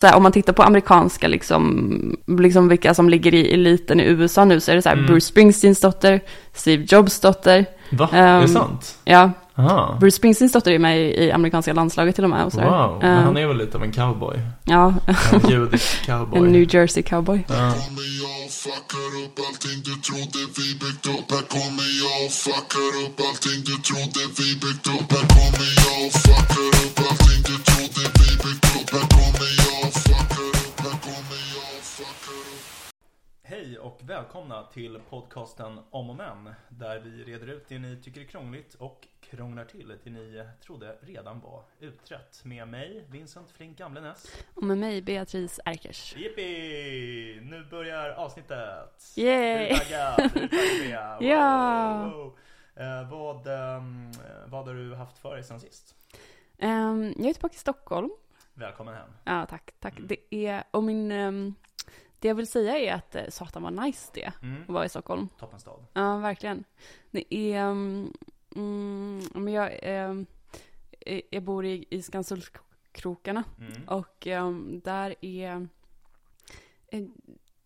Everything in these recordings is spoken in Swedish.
Så här, om man tittar på amerikanska, liksom, liksom vilka som ligger i eliten i USA nu, så är det så här Mm. Bruce Springsteens dotter, Steve Jobs dotter. Va? är det Ehm, sant? Ja, Aha. Bruce Springsteens dotter är med i, i amerikanska landslaget till och med. Och så här. Wow, men Eh, han är väl lite av en cowboy? Ja, En judisk cowboy. en New Jersey cowboy. Ja. Och välkomna till podcasten Om och Men där vi reder ut det ni tycker är krångligt och krånglar till det ni trodde redan var utrett. Med mig, Vincent Flink Gamlenäs. Och med mig, Beatrice Erkers. Jippi! Nu börjar avsnittet! Yay! Är du taggad? Är du taggad? Wow, Ja. wow. Eh, vad, ehm, vad har du haft för dig sen sist? Ehm, jag är tillbaka i Stockholm. Välkommen hem. Ja, tack, tack. Mm. Det är, och min, ehm, det jag vill säga är att eh, satan var nice det, Mm. att vara i Stockholm. Toppenstad. Ja, verkligen. Det är, mm, men jag, eh, jag bor i, i Skanstullskrokarna Mm. och ehm, där är eh,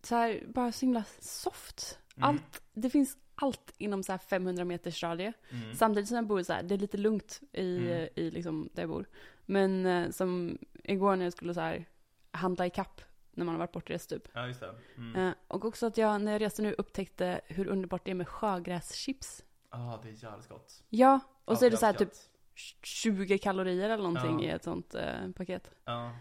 så här, bara så himla soft. Mm. Allt, det finns allt inom så här 500 meters radie. Mm. Samtidigt som jag bor så här, det är lite lugnt i, Mm. i liksom där jag bor. Men som igår när jag skulle så här handla i kapp när man har varit bortrest typ. Ja, just det. Mm. Eh, och också att jag när jag reste nu upptäckte hur underbart det är med sjögräschips. Ah, det är jävligt gott. Ja, och så är det så här typ 20 kalorier eller någonting Ja. i ett sånt eh, paket. Ja,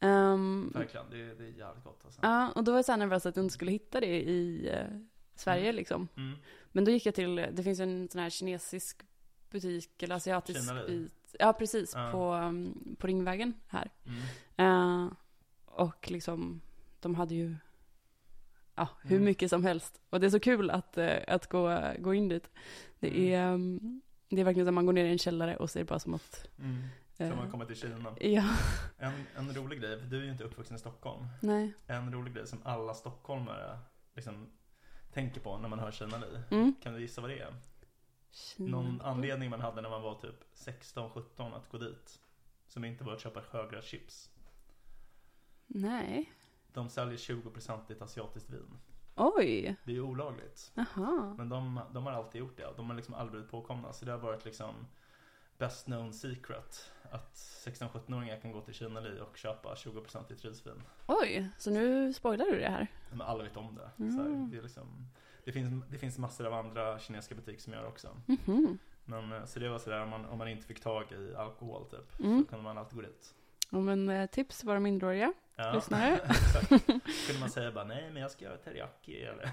Ehm, verkligen. Det, är- det är jävligt gott alltså. ja, och då var jag så här nervös att jag inte skulle hitta det i eh, Sverige liksom. Mm. Men då gick jag till, det finns en sån här kinesisk butik eller asiatisk bit. Ja, precis. Ja. På, um, på Ringvägen här. Mm. Eh, och liksom, de hade ju ja, hur Mm. mycket som helst. Och det är så kul att, eh, att gå, gå in dit. Det Mm. är, um, det är verkligen som man går ner i en källare och det bara som att... Mm. Som eh, man kommer till Kina. ja, En, en rolig grej, för du är ju inte uppvuxen i Stockholm. nej. En rolig grej som alla stockholmare liksom tänker på när man hör Kina Li. Mm. Kan du gissa vad det är? Kina. Någon anledning man hade när man var typ 16-17 att gå dit. Som inte var att köpa sjögräschips. Nej. De säljer 20% i ett asiatiskt vin. Oj. Det är ju olagligt. Jaha. Men de, de har alltid gjort det. De har liksom aldrig blivit påkomna. Så det har varit liksom best known secret. Att 16-17-åringar kan gå till Kina Li och köpa 20% i ett risvin. Oj, så nu spoilar du det här. Men alla vet om det. Mm. här, det, liksom, det, finns, det finns massor av andra kinesiska butiker som gör det också. Mhm. Men, eh, så det var sådär om man, om man inte fick tag i alkohol typ. Mm. Så kunde man alltid gå dit. Men eh, tips för våra minderåriga Ja. lyssnare. Kunde man säga bara nej men jag ska göra teriyaki eller?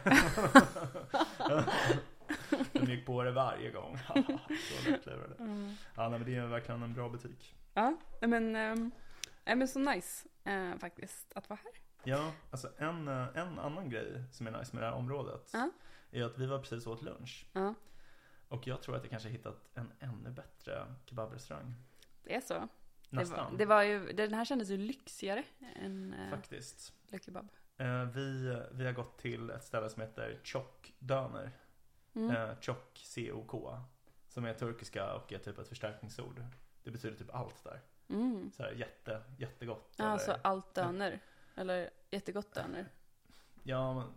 De gick på det varje gång. så lättlurade. Mm. Ja nej, men det är verkligen en bra butik. Ja, men, ähm, men så nice eh, faktiskt att vara här. Ja, alltså en, eh, en annan grej som är nice med det här området. Ja. Är att vi var precis åt lunch. Ja, Och jag tror att jag kanske hittat en ännu bättre kebabrestaurang. det är så. Det Nästan. var, det var ju, den här kändes ju lyxigare än äh, Faktiskt. Le Kebab. Eh, vi, vi har gått till ett ställe som heter Chok Döner. Mm. Eh, Chok, C-O-K. Som är turkiska och är typ ett förstärkningsord. Det betyder typ allt där. Mm. Så här, jätte, jättegott. Ja, alltså eller- allt döner. Eller jättegott döner. Ja, men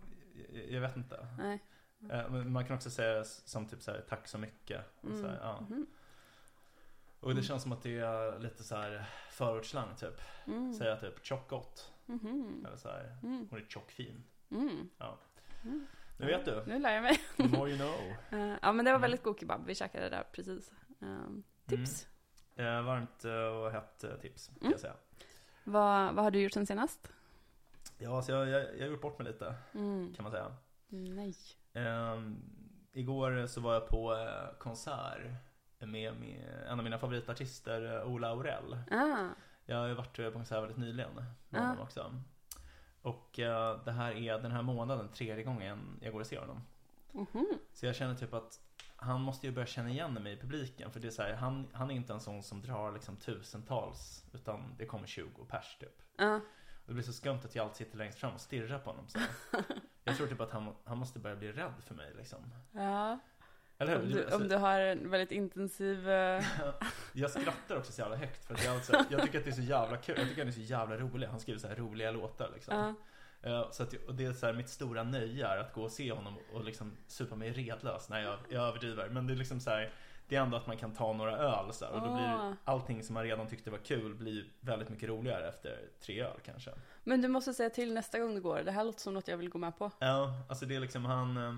jag, jag vet inte. Nej. Eh, men man kan också säga som typ så här, tack så mycket. Och, så här, Mm. ja. Mhm. Och det Mm. känns som att det är lite så här förortsslang typ. Mm. Säga typ tjockgott. Mhm. Eller så här, Mm. hon är tjockfin. Mm. Ja. Mm. Nu vet du. Nu lär jag mig. The more you know. Eh, ja, men det var Mm. väldigt god kebab. Vi käkade där precis. Ehm, tips. Eh, varmt eh, och hett eh, tips, kan Mm. jag säga. Vad, vad har du gjort sen senast? Ja, så jag, jag, jag har gjort bort mig lite, Mm. kan man säga. Nej. Ehm, igår så var jag på eh, konsert med, med en av mina favoritartister, eh, Ola Aurell. Ah. Jag har ju varit eh, på konsert väldigt nyligen med Ah. honom också. Och eh, det här är den här månaden tredje gången jag går och ser honom. Mhm. Så jag känner typ att han måste ju börja känna igen mig i publiken. För det är så här, han, han är inte en sån som drar liksom tusentals. Utan det kommer 20 pers typ. Ja. Och det blir så skumt att jag alltid sitter längst fram och stirrar på honom så. Jag tror typ att han, han måste börja bli rädd för mig liksom. Ja. Eller hur? Om du, Alltså, om du har en väldigt intensiv... eh, Jag skrattar också så jävla högt för att jag, alltså, jag tycker att det är så jävla kul. Jag tycker att han är så jävla rolig. Han skriver så här roliga låtar liksom. Eh, Så att, och det är så här, mitt stora nöje är att gå och se honom och liksom supa mig redlös. Nej, jag, jag överdriver. Men det är liksom så här, det är ändå att man kan ta några öl så här, och då blir Ah. allting som man redan tyckte var kul blir väldigt mycket roligare efter tre öl kanske. Men du måste säga till nästa gång du går. Det här låter som något jag vill gå med på. Ja, alltså det är liksom han eh,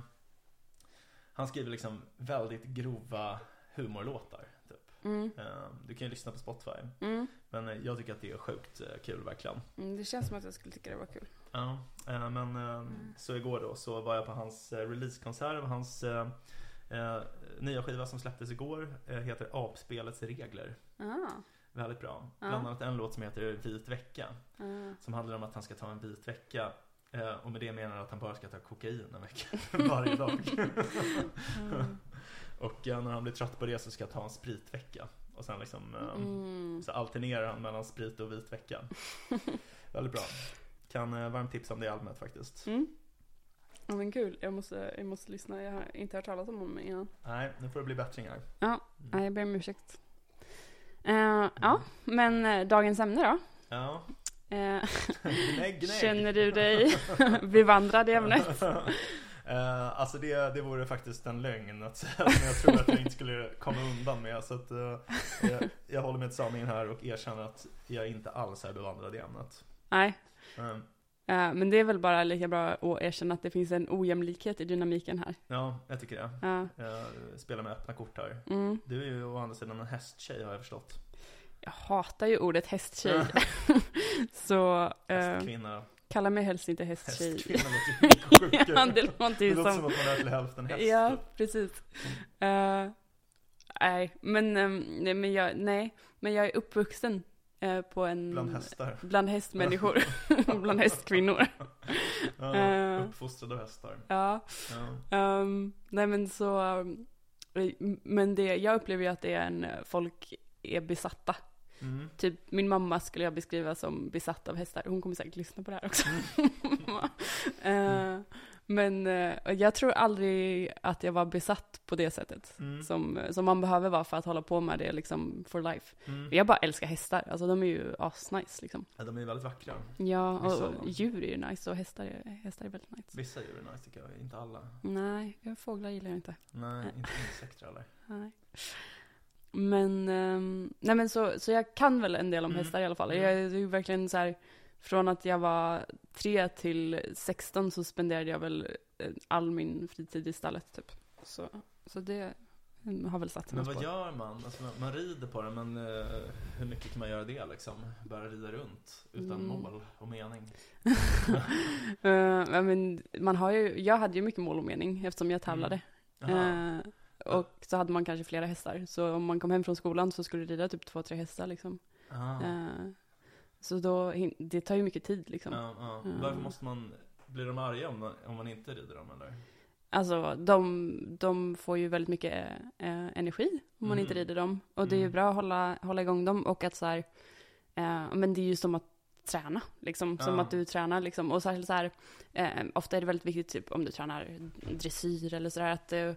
Han skriver liksom väldigt grova humorlåtar typ. Mm. Eh, Du kan ju lyssna på Spotify. Mm. Men eh, jag tycker att det är sjukt eh, kul verkligen. Mm, det känns som att jag skulle tycka det var kul. Ja, eh, men eh, Mm. så igår då så var jag på hans releasekonsert av hans nya skiva som släpptes igår. Heter Apspelets regler. Ah, Väldigt bra. Bland annat en låt som heter Vit vecka. ah. Som handlar om att han ska ta en vit vecka. Eh, Och med det menar han att han bara ska ta kokain en vecka. Varje dag. Mm. Och eh, när han blir trött på det så ska jag ta en spritvecka. Och sen liksom eh, Mm. så alternerar han mellan sprit och vit vecka. Väldigt bra. Kan varmt tipsa om det albumet faktiskt. Mm. Ja men kul, jag måste, jag måste lyssna. Jag har inte hört talas om honom innan. Nej, nu får det bli bättringar. Ja, Mm. jag ber om ursäkt. Eh, ja, men dagens ämne då? Ja, gnägg, gnägg. känner du dig bevandrad i ämnet? Eh, alltså det, det vore faktiskt en lögn att säga som jag tror att jag inte skulle komma undan med. Så att, eh, jag, jag håller mig till sanningen här och erkänner att jag inte alls är bevandrad i ämnet. Nej, Eh, eh, men det är väl bara lika bra att erkänna att det finns en ojämlikhet i dynamiken här. ja, jag tycker det. Ja, Jag spelar med öppna kort här. mm. Du är ju å andra sidan en hästtjej har jag förstått. Jag hatar ju ordet hästtjej. Så eh, Hästkvinna. kalla mig helst inte hästtjej. Hästkvinna låter sjukare. ja, det låter Det ju låter som... som att man är till hälften häst. Ja, typ. precis. Eh, nej, men, ehm, nej, men jag, nej, men jag är uppvuxen eh, på en... Bland hästar. Bland hästmänniskor. bland hästkvinnor. Ja, Eh. uppfostrade hästar. Ja. Ja. ehm, nej men så, men det, jag upplever ju att det är en, eh, folk är besatta. Mm. Typ min mamma skulle jag beskriva som besatt av hästar. Hon kommer säkert lyssna på det här också. Eh, men eh, jag tror aldrig att jag var besatt på det sättet. Mm. Som, som man behöver vara för att hålla på med det liksom for life. Mm. Jag bara älskar hästar, alltså de är ju asnice liksom. Ja, de är väldigt vackra. Ja, och dem. djur är ju nice och hästar är, hästar är väldigt nice. Vissa djur är nice tycker jag, inte alla. Nej, fåglar gillar jag inte. Nej, inte insekter eller? Nej. Men, ehm, nej men så, så jag kan väl en del om Mm. hästar i alla fall. Mm. Jag är ju verkligen så här, från att jag var tre till 16 så spenderade jag väl eh, all min fritid i stallet typ. Så, så det mm, har väl satt Men sina vad spår. gör man? Alltså, man, man rider på den, men eh, hur mycket kan man göra det liksom? Bara rida runt utan Mm. mål och mening? Ja, men man har ju, jag hade ju mycket mål och mening eftersom jag tävlade. Eh, och så hade man kanske flera hästar. Så om man kom hem från skolan så skulle det rida typ två, tre hästar liksom. Eh, så då, det tar ju mycket tid liksom. Ja, ja. Mm. Varför måste man, blir de arga om man, om man inte rider dem eller? Alltså de, de får ju väldigt mycket eh, energi om man Mm. inte rider dem. Och det är ju Mm. bra att hålla, hålla igång dem och att så här, eh, men det är ju som att träna, liksom. Som Ja. att du tränar liksom. Och särskilt så här, eh, ofta är det väldigt viktigt typ om du tränar dressyr eller sådär att, eh, eh,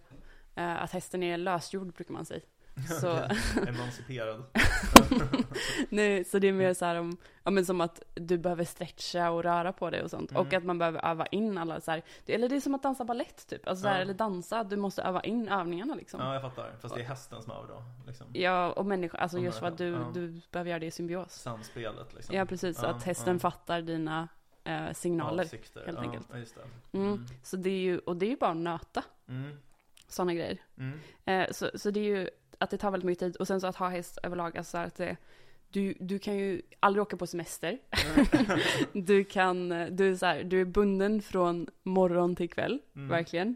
att hästen är lösgjord brukar man säga. Så, Emanciperad. nej, så det är mer så här om, ja men som att du behöver stretcha och röra på dig och sånt. Mm. Och att man behöver öva in alla så här, det, eller det är som att dansa ballett typ. Alltså så här, Ja. eller dansa, du måste öva in övningarna liksom. Ja, jag fattar. Fast det är hästen som övar då. Liksom. Ja, och alltså Och just för att du, människan, ja. du behöver göra det i symbios. Samspelet liksom. Ja, precis. Så Ja, att hästen ja. fattar dina eh, signaler. Avsikter. helt ja, enkelt. Ja. Mm. Mm. Så det är ju, och det är ju bara att nöta Mm. Sådana grejer. Mm. Eh, så, så det är ju att det tar väldigt mycket tid. Och sen så att ha häst överlag, alltså att det, du, du kan ju aldrig åka på semester. du kan, du är så här, du är bunden från morgon till kväll, Mm. verkligen.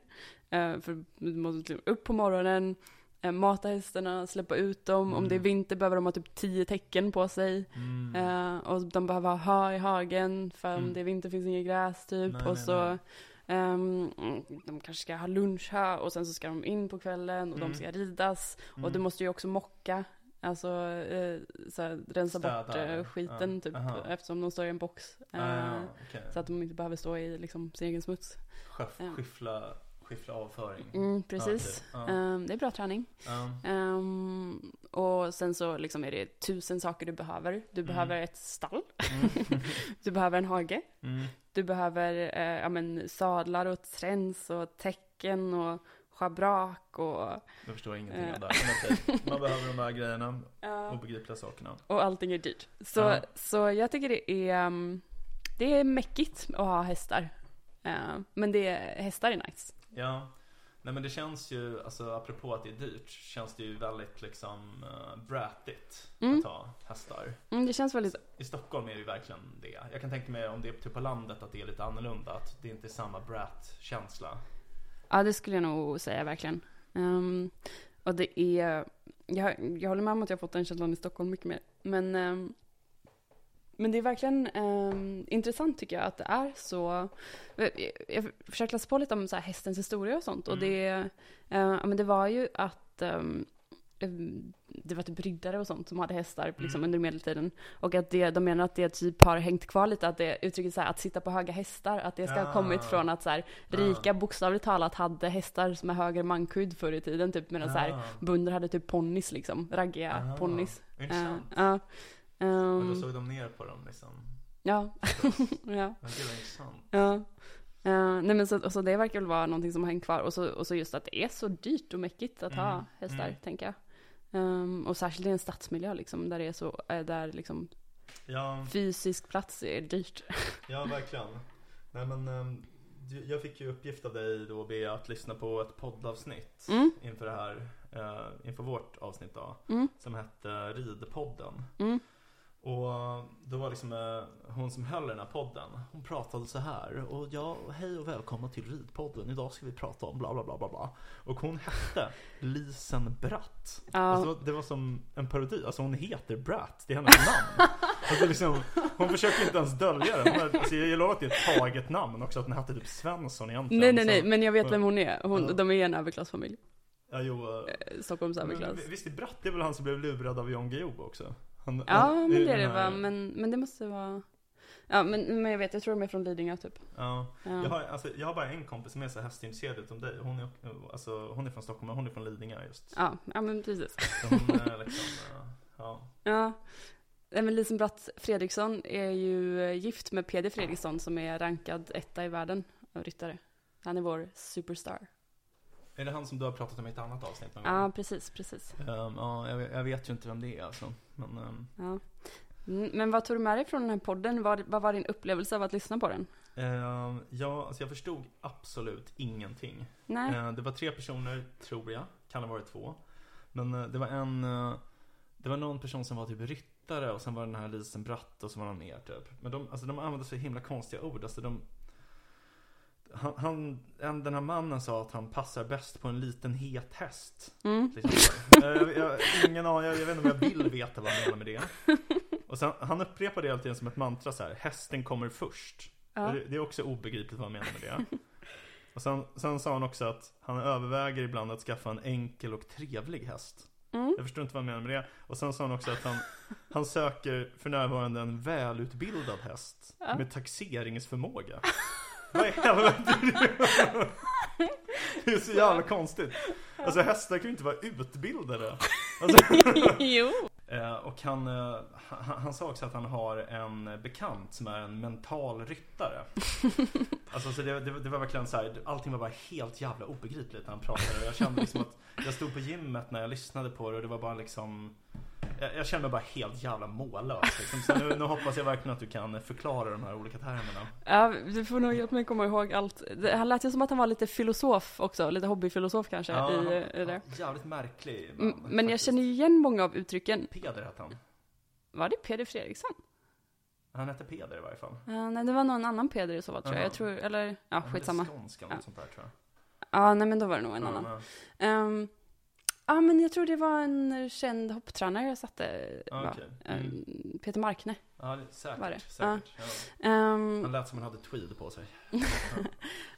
Eh, för du måste liksom upp på morgonen, eh, mata hästarna, släppa ut dem. Om Mm. det är vinter behöver de ha typ tio tecken på sig. Mm. Eh, och de behöver ha hö i hagen för om Mm. det är vinter finns inget gräs typ. Nej, och nej, så nej. Ehm, de kanske ska ha lunchhö och sen så ska de in på kvällen och Mm. de ska ridas. Och Mm. du måste ju också mocka. Alltså eh, så här, rensa bort Städa, eh, skiten ja. typ. Aha. Eftersom de står i en box. Ah, ja, Eh, okej. Så att de inte behöver stå i liksom sin egen smuts. Skyffla Skiffla avföring. Mm, precis. Ja, okej. Ehm, det är bra träning. Ja. Ehm, och sen så liksom är det tusen saker du behöver. Du Mm. behöver ett stall. Mm. Du behöver en hage. Mm. Du behöver eh, ja, men, sadlar och träns och täcken och schabrak och, Jag förstår ingenting Eh. av det här. Man behöver de här grejerna. Obegripliga sakerna. och allting är dyrt. Så, så jag tycker det är, um, det är mäckigt att ha hästar. Eh, men det, hästar är nice. Ja. Nej men det känns ju, alltså apropå att det är dyrt, känns det ju väldigt liksom uh, brattigt Mm. att ha hästar. Mm, det känns väldigt, I Stockholm är det ju verkligen det. Jag kan tänka mig om det är typ på landet att det är lite annorlunda, att det inte är samma brat-känsla. ja det skulle jag nog säga verkligen. Ehm, och det är, jag, jag håller med om att jag har fått den känslan i Stockholm mycket mer. Men, ehm, men det är verkligen ehm, intressant tycker jag att det är så. Jag, jag försökte läsa på lite om så här hästens historia och sånt. Och Mm. det, eh, men det var ju att ehm, det var typ riddare och sånt som hade hästar liksom, Mm. under medeltiden. Och att det, de menar att det typ har hängt kvar lite, att det uttrycket så här, att sitta på höga hästar, att det ska ha Ah. kommit från att så här, Ah. rika bokstavligt talat hade hästar med högre mankudd förr i tiden, typ medan så här, Ah. bönder hade typ ponnys liksom, raggiga Ah, ponnys. Eh, Intressant. Ja. Men Ehm, då såg de ner på dem liksom. ja. ja. Men det var intressant. Ja. Eh, nej men så, och så det verkar väl vara någonting som har hängt kvar. Och så, och så just att det är så dyrt och mäckigt att ha Mm, hästar, mm. tänker jag. Ehm, och särskilt i en stadsmiljö liksom, där det är så, eh, där liksom Ja, fysisk plats är dyrt. ja verkligen. Nej men, ehm, du- jag fick ju uppgift av dig då be att lyssna på ett poddavsnitt Mm. inför det här, eh, inför vårt avsnitt då. Mm. Som hette Ridpodden. Mm. Och då var liksom eh, hon som höll den här podden, hon pratade så här och ja, hej och välkomna till Ridpodden, idag ska vi prata om bla bla bla bla bla. Och hon hette Lisen Bratt. Ja. Alltså, det, var, det var som en parodi, alltså hon heter Bratt, det är hennes namn. Alltså liksom, hon försöker inte ens dölja det. Hon har, alltså, jag lovar att det är ett taget namn också, att hon hette typ Svensson egentligen. Nej nej nej, men jag vet vem hon är. Hon, Ja. de är en överklassfamilj. Ja, jo, eh, Eh, Stockholms överklass. men Visst är Bratt, det är väl han som blev lurad av Jan Guillou också? Han, Ja han- men det är det va, men, men det måste vara Ja men, men jag vet, jag tror de är från Lidingö typ. Ja. Ja. Jag, har, alltså, jag har bara en kompis som är så hästintresserad utom dig. Hon är, alltså, hon är från Stockholm, men hon är från Lidingö just. Ja, ja men precis. Så hon är liksom, eh, ja. Ja. Men Lisen Bratt Fredriksson är ju eh, gift med Peder Fredriksson som är rankad etta i världen av ryttare. Han är vår superstar. Är det han som du har pratat om i ett annat avsnitt Ja, precis, precis. Ehm, ja, jag, vet- jag vet ju inte vem det är alltså. Men, ehm, Ja. Mm, Men vad tog du med dig från den här podden? Vad, vad var din upplevelse av att lyssna på den? ehm, ja, alltså jag förstod absolut ingenting. Nej? Eh, det var tre personer, tror jag. Kan ha varit två. Men eh, det var en, eh, det var någon person som var typ ryttare och sen var det den här Lisen Bratt och så var någon mer typ. Men de, alltså de använde så himla konstiga ord. Alltså de, han, han, en, den här mannen sa att han passar bäst på en liten het häst. Mm. Liksom. Eh, jag, jag, ingen aning, jag, jag vet inte om jag vill veta vad han menar med det. Och sen, han upprepade det hela tiden som ett mantra så här. hästen kommer först. Ja. Det, det är också obegripligt vad han menar med det. Och sen, sen sa han också att han överväger ibland att skaffa en enkel och trevlig häst. Mm. Jag förstår inte vad han menar med det. Och sen sa han också att han, han söker för närvarande en välutbildad häst Ja. med taxeringsförmåga. Vad i helvete det? Det är så jävla konstigt. Alltså hästar kan ju inte vara utbildade. Alltså, jo. Eh, och han, eh, han, han sa också att han har en bekant som är en mental ryttare. Alltså så det, det, det var verkligen så här, allting var bara helt jävla obegripligt när han pratade. Jag kände liksom att jag stod på gymmet när jag lyssnade på det och det var bara liksom jag, jag kände mig bara helt jävla mållös liksom. Så nu, nu hoppas jag verkligen att du kan förklara de här olika termerna. Ja, du får nog hjälpa mig komma ihåg allt. Det, han lät ju som att han var lite filosof också, lite hobbyfilosof kanske Ja, i, han- i det. Jävligt märklig man, Mm, Men jag faktiskt. känner ju igen många av uttrycken. Peder hette han. Var det Peder Fredriksson? Han hette Peder i varje fall. Ja, nej, det var någon annan Peder i så fall tror jag. Jaha. Jag tror, eller, ja Han skitsamma. Skånska, Ja. sånt där tror jag. Ja, nej men då var det nog en annan. ja. Ehm, ja, men jag tror det var en känd hopptränare jag satte. Ja, va? okej. Mm. Ehm, Peter Markne. Ja, det, säkert. Var det? säkert. Ja. Ehm, Han lät som han hade tweed på sig.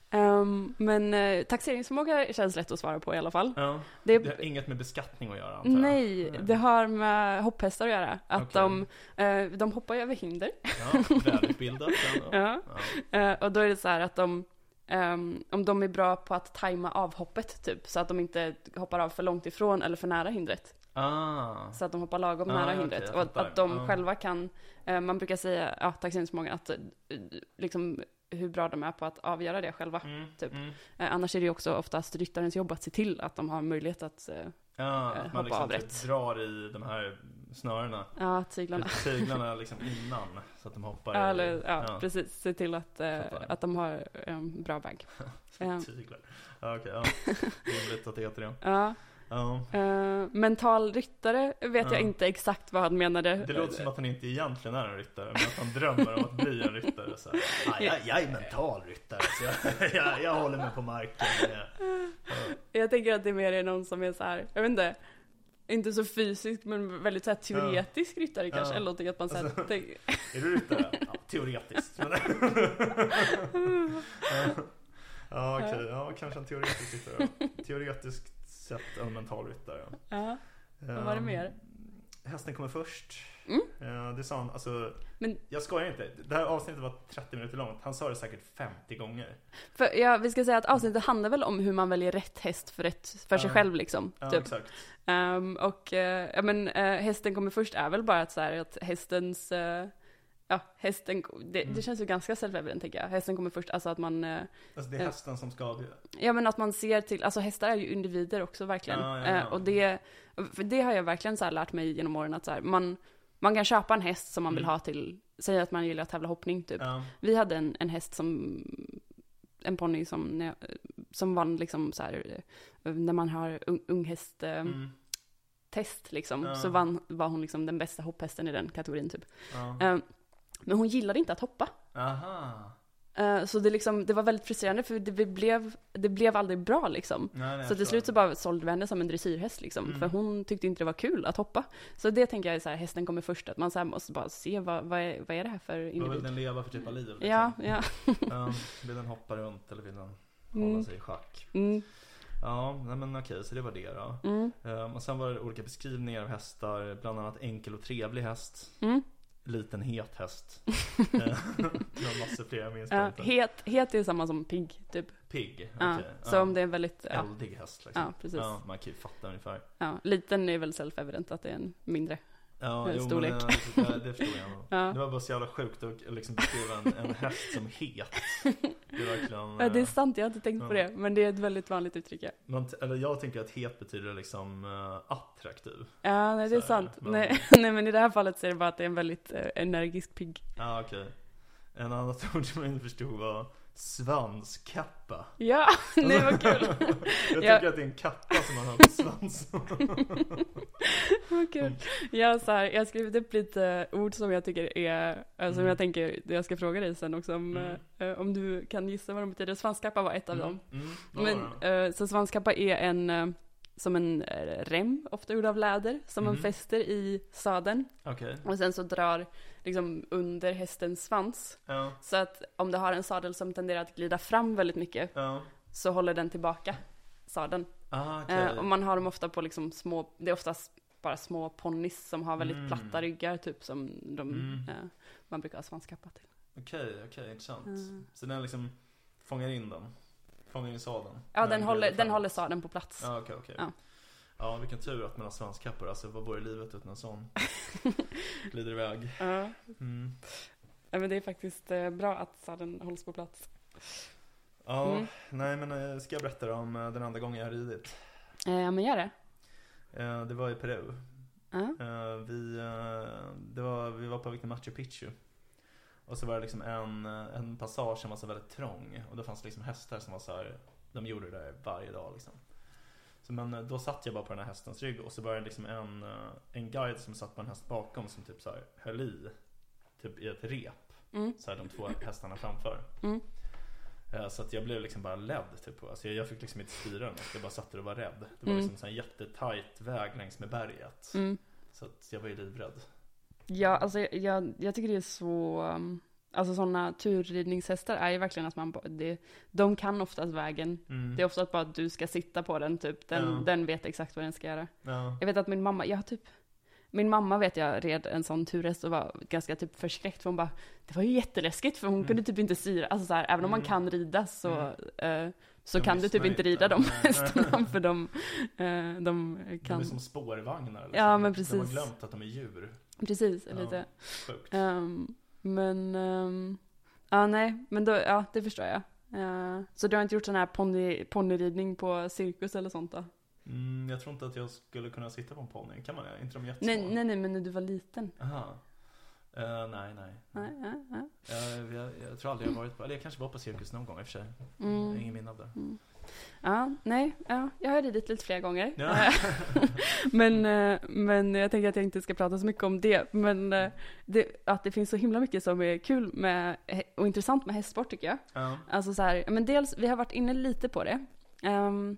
ehm, men eh, taxeringsförmåga känns lätt att svara på i alla fall. Ja. Det, Det har inget med beskattning att göra antar jag. nej, det har med hopphästar att göra. Att Okej. de, eh, de hoppar över hinder. Ja, välutbildat. Ja. Ja. Eh, och då är det så här att de, ehm, om de är bra på att tajma avhoppet typ, så att de inte hoppar av för långt ifrån eller för nära hindret. Ah. Så att de hoppar lagom Ah, nära okej, hindret. och att, att de Ah. själva kan, eh, man brukar säga, ja, taxeringsförmågan, att eh, liksom hur bra de är på att avgöra det själva. Mm, Typ. mm. Eh, annars är det ju också oftast ryttarens jobb att se till att de har möjlighet att, Ja, Eh, att hoppa man liksom typ drar i de här snörena. ja, tyglarna. Tyglarna liksom innan. Så att de hoppar Ja, eller, ja, precis. Se till att, eh, att de har en bra. Ja. Tyglar. Ja, okej, ja. Rimligt att det heter det. Ja, Ja. eh, mental ryttare vet Ja. jag inte exakt vad han menade. Det låter som att han inte egentligen är en ryttare, men att han drömmer om att bli en ryttare. Så här. ah, jag, jag är mental ryttare, så jag, jag, jag håller mig på marken. Jag, Jag tänker att det mer är någon som är så här, jag vet inte, inte så fysisk men väldigt så här teoretisk ryttare kanske. Ja. Eller någonting att man så här, Alltså- tänk, är du ryttare? Ja, teoretiskt. Men... ja, okej. Ja, kanske en teoretisk ryttare. Teoretiskt sett en mental ryttare. ja. Vad var det Ehm, mer? Hästen kommer först. Mm. Eh, Det sa han, alltså, Men- jag skojar inte. Det här avsnittet var 30 minuter långt. Han sa det säkert 50 gånger. För, ja, vi ska säga att avsnittet handlar väl om hur man väljer rätt häst för, rätt, för sig Ja. själv liksom. Ja, typ. exakt. Ehm, och eh, ja, men eh, hästen kommer först är väl bara att så här att hästens, eh, ja hästen, det, Mm. det känns ju ganska self-evident tänker jag. Hästen kommer först, alltså att man, eh, Alltså det är Ja. hästen som ska avgöra. ja men att man ser till, alltså hästar är ju individer också verkligen. Ja, ja, ja. Eh, och det, för det har jag verkligen så lärt mig genom åren att så här, man, man kan köpa en häst som man vill Mm. ha till, säg att man gillar att tävla hoppning typ. Vi hade en, en häst som, en ponny som, som vann liksom så här, eh, när man har unghäst, eh, Mm. test liksom, Ja. så vann, var hon liksom den bästa hopphästen i den kategorin typ. Ja. Eh, men hon gillade inte att hoppa. Aha. Eh, så det, liksom, det var väldigt frustrerande för det blev, det blev aldrig bra liksom. Nej, nej, Så till slut så bara sålde vi henne som en dressyrhäst liksom. Mm. För hon tyckte inte det var kul att hoppa. Så det tänker jag är så här, hästen kommer först. Att man så måste bara se vad, vad, är, vad är det här för Vad vill individ. den leva för typ av liv? Liksom? Ja, ja. Ja, vill den hoppa runt eller vill den hålla Mm. sig i schack? Mm, Ja, nej men okej, så det var det då. mm, Ehm, och sen var det olika beskrivningar av hästar, bland annat enkel och trevlig häst. mm. Liten het häst. Ehm, det var massor fler, bara Ja, het, het är samma som pigg, typ. Pigg, Ja, okej. så om det är väldigt, ja, Eldig häst liksom. ja precis. Ja, man kan ju fatta ungefär. Ja, liten är väl self-evident att det är en mindre. Ja, jo, storlek. men det, det förstår jag nog. Ja. Det var bara så jävla sjukt att liksom beskriva en, en häst som het. Det är verkligen... Ja, det är eh, sant, jag har inte tänkt på ja. det. Men det är ett väldigt vanligt uttryck. Ja, man, eller jag tänker att het betyder liksom eh, attraktiv. ja nej, det är Så sant. men- Nej, nej, men i det här fallet så är det bara att det är en väldigt eh, energisk pigg. Ja, okej. En annat ord som jag inte förstod var svanskappa. Ja, nej vad kul. jag Ja. tycker att det är en kappa som man har på svansen. Vad kul. Jag, så här, jag har skrivit upp lite ord som jag tycker är, eh, som Mm. jag tänker, jag ska fråga dig sen också om, Mm. eh, om du kan gissa vad de betyder. Svanskappa var ett av dem. Mm, Men, eh, så svanskappa är en, eh, som en eh, rem, ofta gjord av läder, som man Mhm. fäster i sadeln. Okej. Och sen så drar liksom under hästens svans. Ja, Så att om du har en sadel som tenderar att glida fram väldigt mycket, ja. så håller den tillbaka sadeln. Ah, okej. Eh, och man har dem ofta på liksom små, det är oftast bara små ponnys som har väldigt Mm. platta ryggar typ som de, Mm. eh, man brukar ha svanskappa till. Okej, okej, intressant. Mm. Så den liksom fångar in den? Fångar in sadeln? Ja, den håller, den håller sadeln på plats. Ja, okej, okej. Ja. Ja, vilken tur att man har svanskappor. Alltså, vad vore livet utan en sån? Glider iväg. Ja. Mm. Ja, men det är faktiskt eh, bra att sadeln hålls på plats. Ja, Mm. nej men eh, ska jag berätta om eh, den andra gången jag har ridit? Ja, men gör det. Det var i Peru. Eh, Vi, det var, vi var på väg till Machu Picchu. Och så var det liksom en, en passage som var så väldigt trång. Och det fanns liksom hästar som var så här, de gjorde det där varje dag liksom. Så men eh, då satt jag bara på den här hästens rygg och så var det liksom en, eh, en guide som satt på en häst bakom som typ så här höll i. Typ i ett rep. Mm. Så här de två hästarna framför. Mm. Eh, Så att jag blev liksom bara ledd typ. Alltså jag, jag fick liksom inte styra den. Jag bara satt där och var rädd. Det var Mm. liksom en jättetajt väg längs med berget. Mm. Så att jag var ju livrädd. Ja, alltså jag- jag, jag tycker det är så, um, alltså sådana turridningshästar är ju verkligen att man, det, de kan oftast vägen. Mm. Det är oftast bara att du ska sitta på den typ, den, Ja. den vet exakt vad den ska göra. Ja. Jag vet att min mamma, jag typ, min mamma vet jag red en sån turhäst och var ganska typ förskräckt för hon bara, det var ju jätteläskigt för hon Mm. kunde typ inte styra, alltså så här, även om man Mm. kan rida så, Mm. eh, så De kan du typ inte rida de hästarna för de, eh, de De kan, är som spårvagnar. Liksom. Ja, men De har precis. glömt att de är djur. precis, Ja. lite. Sjukt. Ehm, men, ehm, ja nej, men då, ja det förstår jag. Eh, så du har inte gjort sån här ponny, ponnyridning på cirkus eller sånt då? Mm, jag tror inte att jag skulle kunna sitta på en ponny. Kan man det? Inte de jättesmå? Nej, nej, nej, men när du var liten. Aha. Eh, nej, nej. Nej, nej, nej. Jag, jag, jag tror aldrig jag varit på, eller jag kanske var på cirkus någon gång i och för sig. Mm. ingen minne av det. Mm. Ja, nej, ja, jag har ridit lite fler gånger. Ja. men, eh, men jag tänker att jag inte ska prata så mycket om det. Men eh, det, att det finns så himla mycket som är kul med, och intressant med hästsport tycker jag. Ja. Alltså så här, men dels, vi har varit inne lite på det. Ehm,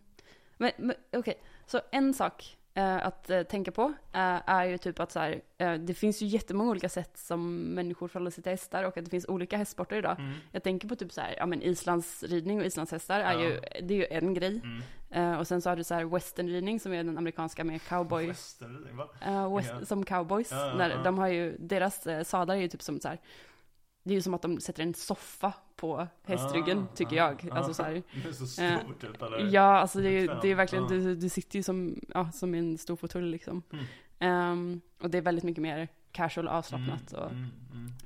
men men okej, så en sak eh, att eh, tänka på eh, är ju typ att så här, eh, det finns ju jättemånga olika sätt som människor förhåller sig till hästar och att det finns olika hästsporter idag. Mm. Jag tänker på typ så här, ja men islandsridning och islandshästar är Ja. ju, det är ju en grej. Mm. Eh, och sen så har du så här westernridning som är den amerikanska med cowboy, Westernridning, va? eh, west, Ja. som cowboys. Ja, ja, när. De har ju, deras eh, sadlar är ju typ som så här, det är ju som att de sätter en soffa på hästryggen, Ah, tycker ah, jag. ah. Alltså så här, Det är så Eh, stor typ, eller? Ja, alltså det är, det är verkligen, Ja. du, du sitter ju som, ja, som en stor fåtölj liksom. Mm. Ehm, och det är väldigt mycket mer casual, avslappnat och, Mm,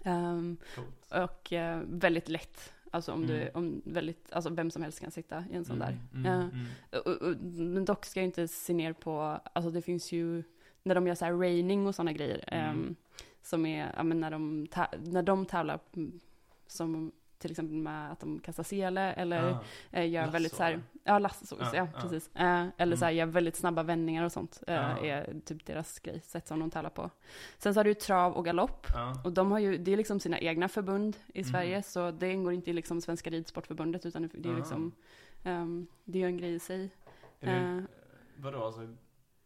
mm, coolt. och eh, väldigt lätt. Alltså om du, Mm. om väldigt, alltså vem som helst kan sitta i en sån där. Mm, mm, mm. och, och, men dock ska jag inte se ner på, alltså det finns ju, när de gör så här raining och sådana grejer, Mm. Som är, ja men när de, när de tävlar, mm, som till exempel med att de kastar sele eller Ah, eh, gör Lasso, väldigt så här, ja lasso, Ja, ja, ja. precis. Eh, eller så här, Mm. gör väldigt snabba vändningar och sånt, eh, Ja. är typ deras grej, sätt som de tävlar på. Sen så har du trav och galopp, ja. och de har ju, det är liksom sina egna förbund i Mm. Sverige, så det ingår inte i liksom Svenska Ridsportförbundet, utan det är Ah. liksom, ehm, det är ju en grej i sig. Är det, Eh. vadå, alltså,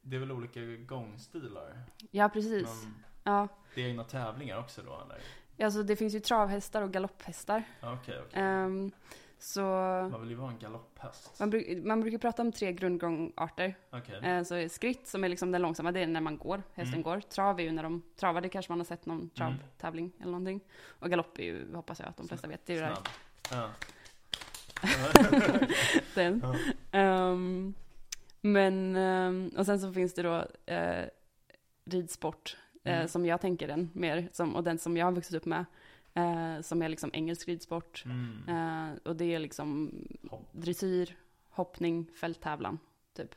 det är väl olika gångstilar? Ja, precis. Men Ja, det är egna tävlingar också då, eller? alltså det finns ju travhästar och galopphästar. Okej, okej. Ehm, så Man vill ju vara en galopphäst. man, bruk, man brukar prata om tre grundgångarter. Okej. Eh, så är skritt, som är liksom den långsamma, det är när man går, hästen Mm. går. Trav är ju när de travar, det kanske man har sett någon Mm. travtävling eller någonting. Och galopp är ju, hoppas jag att de flesta vet, det är ju det här- den. Ja. Ehm, men, ehm, och sen så finns det då eh, ridsport, eh, Mm. som jag tänker den mer, som, och den som jag har vuxit upp med, eh, som är liksom engelsk ridsport. Mm. Eh, och det är liksom Hopp. dressyr, hoppning, fälttävlan, typ.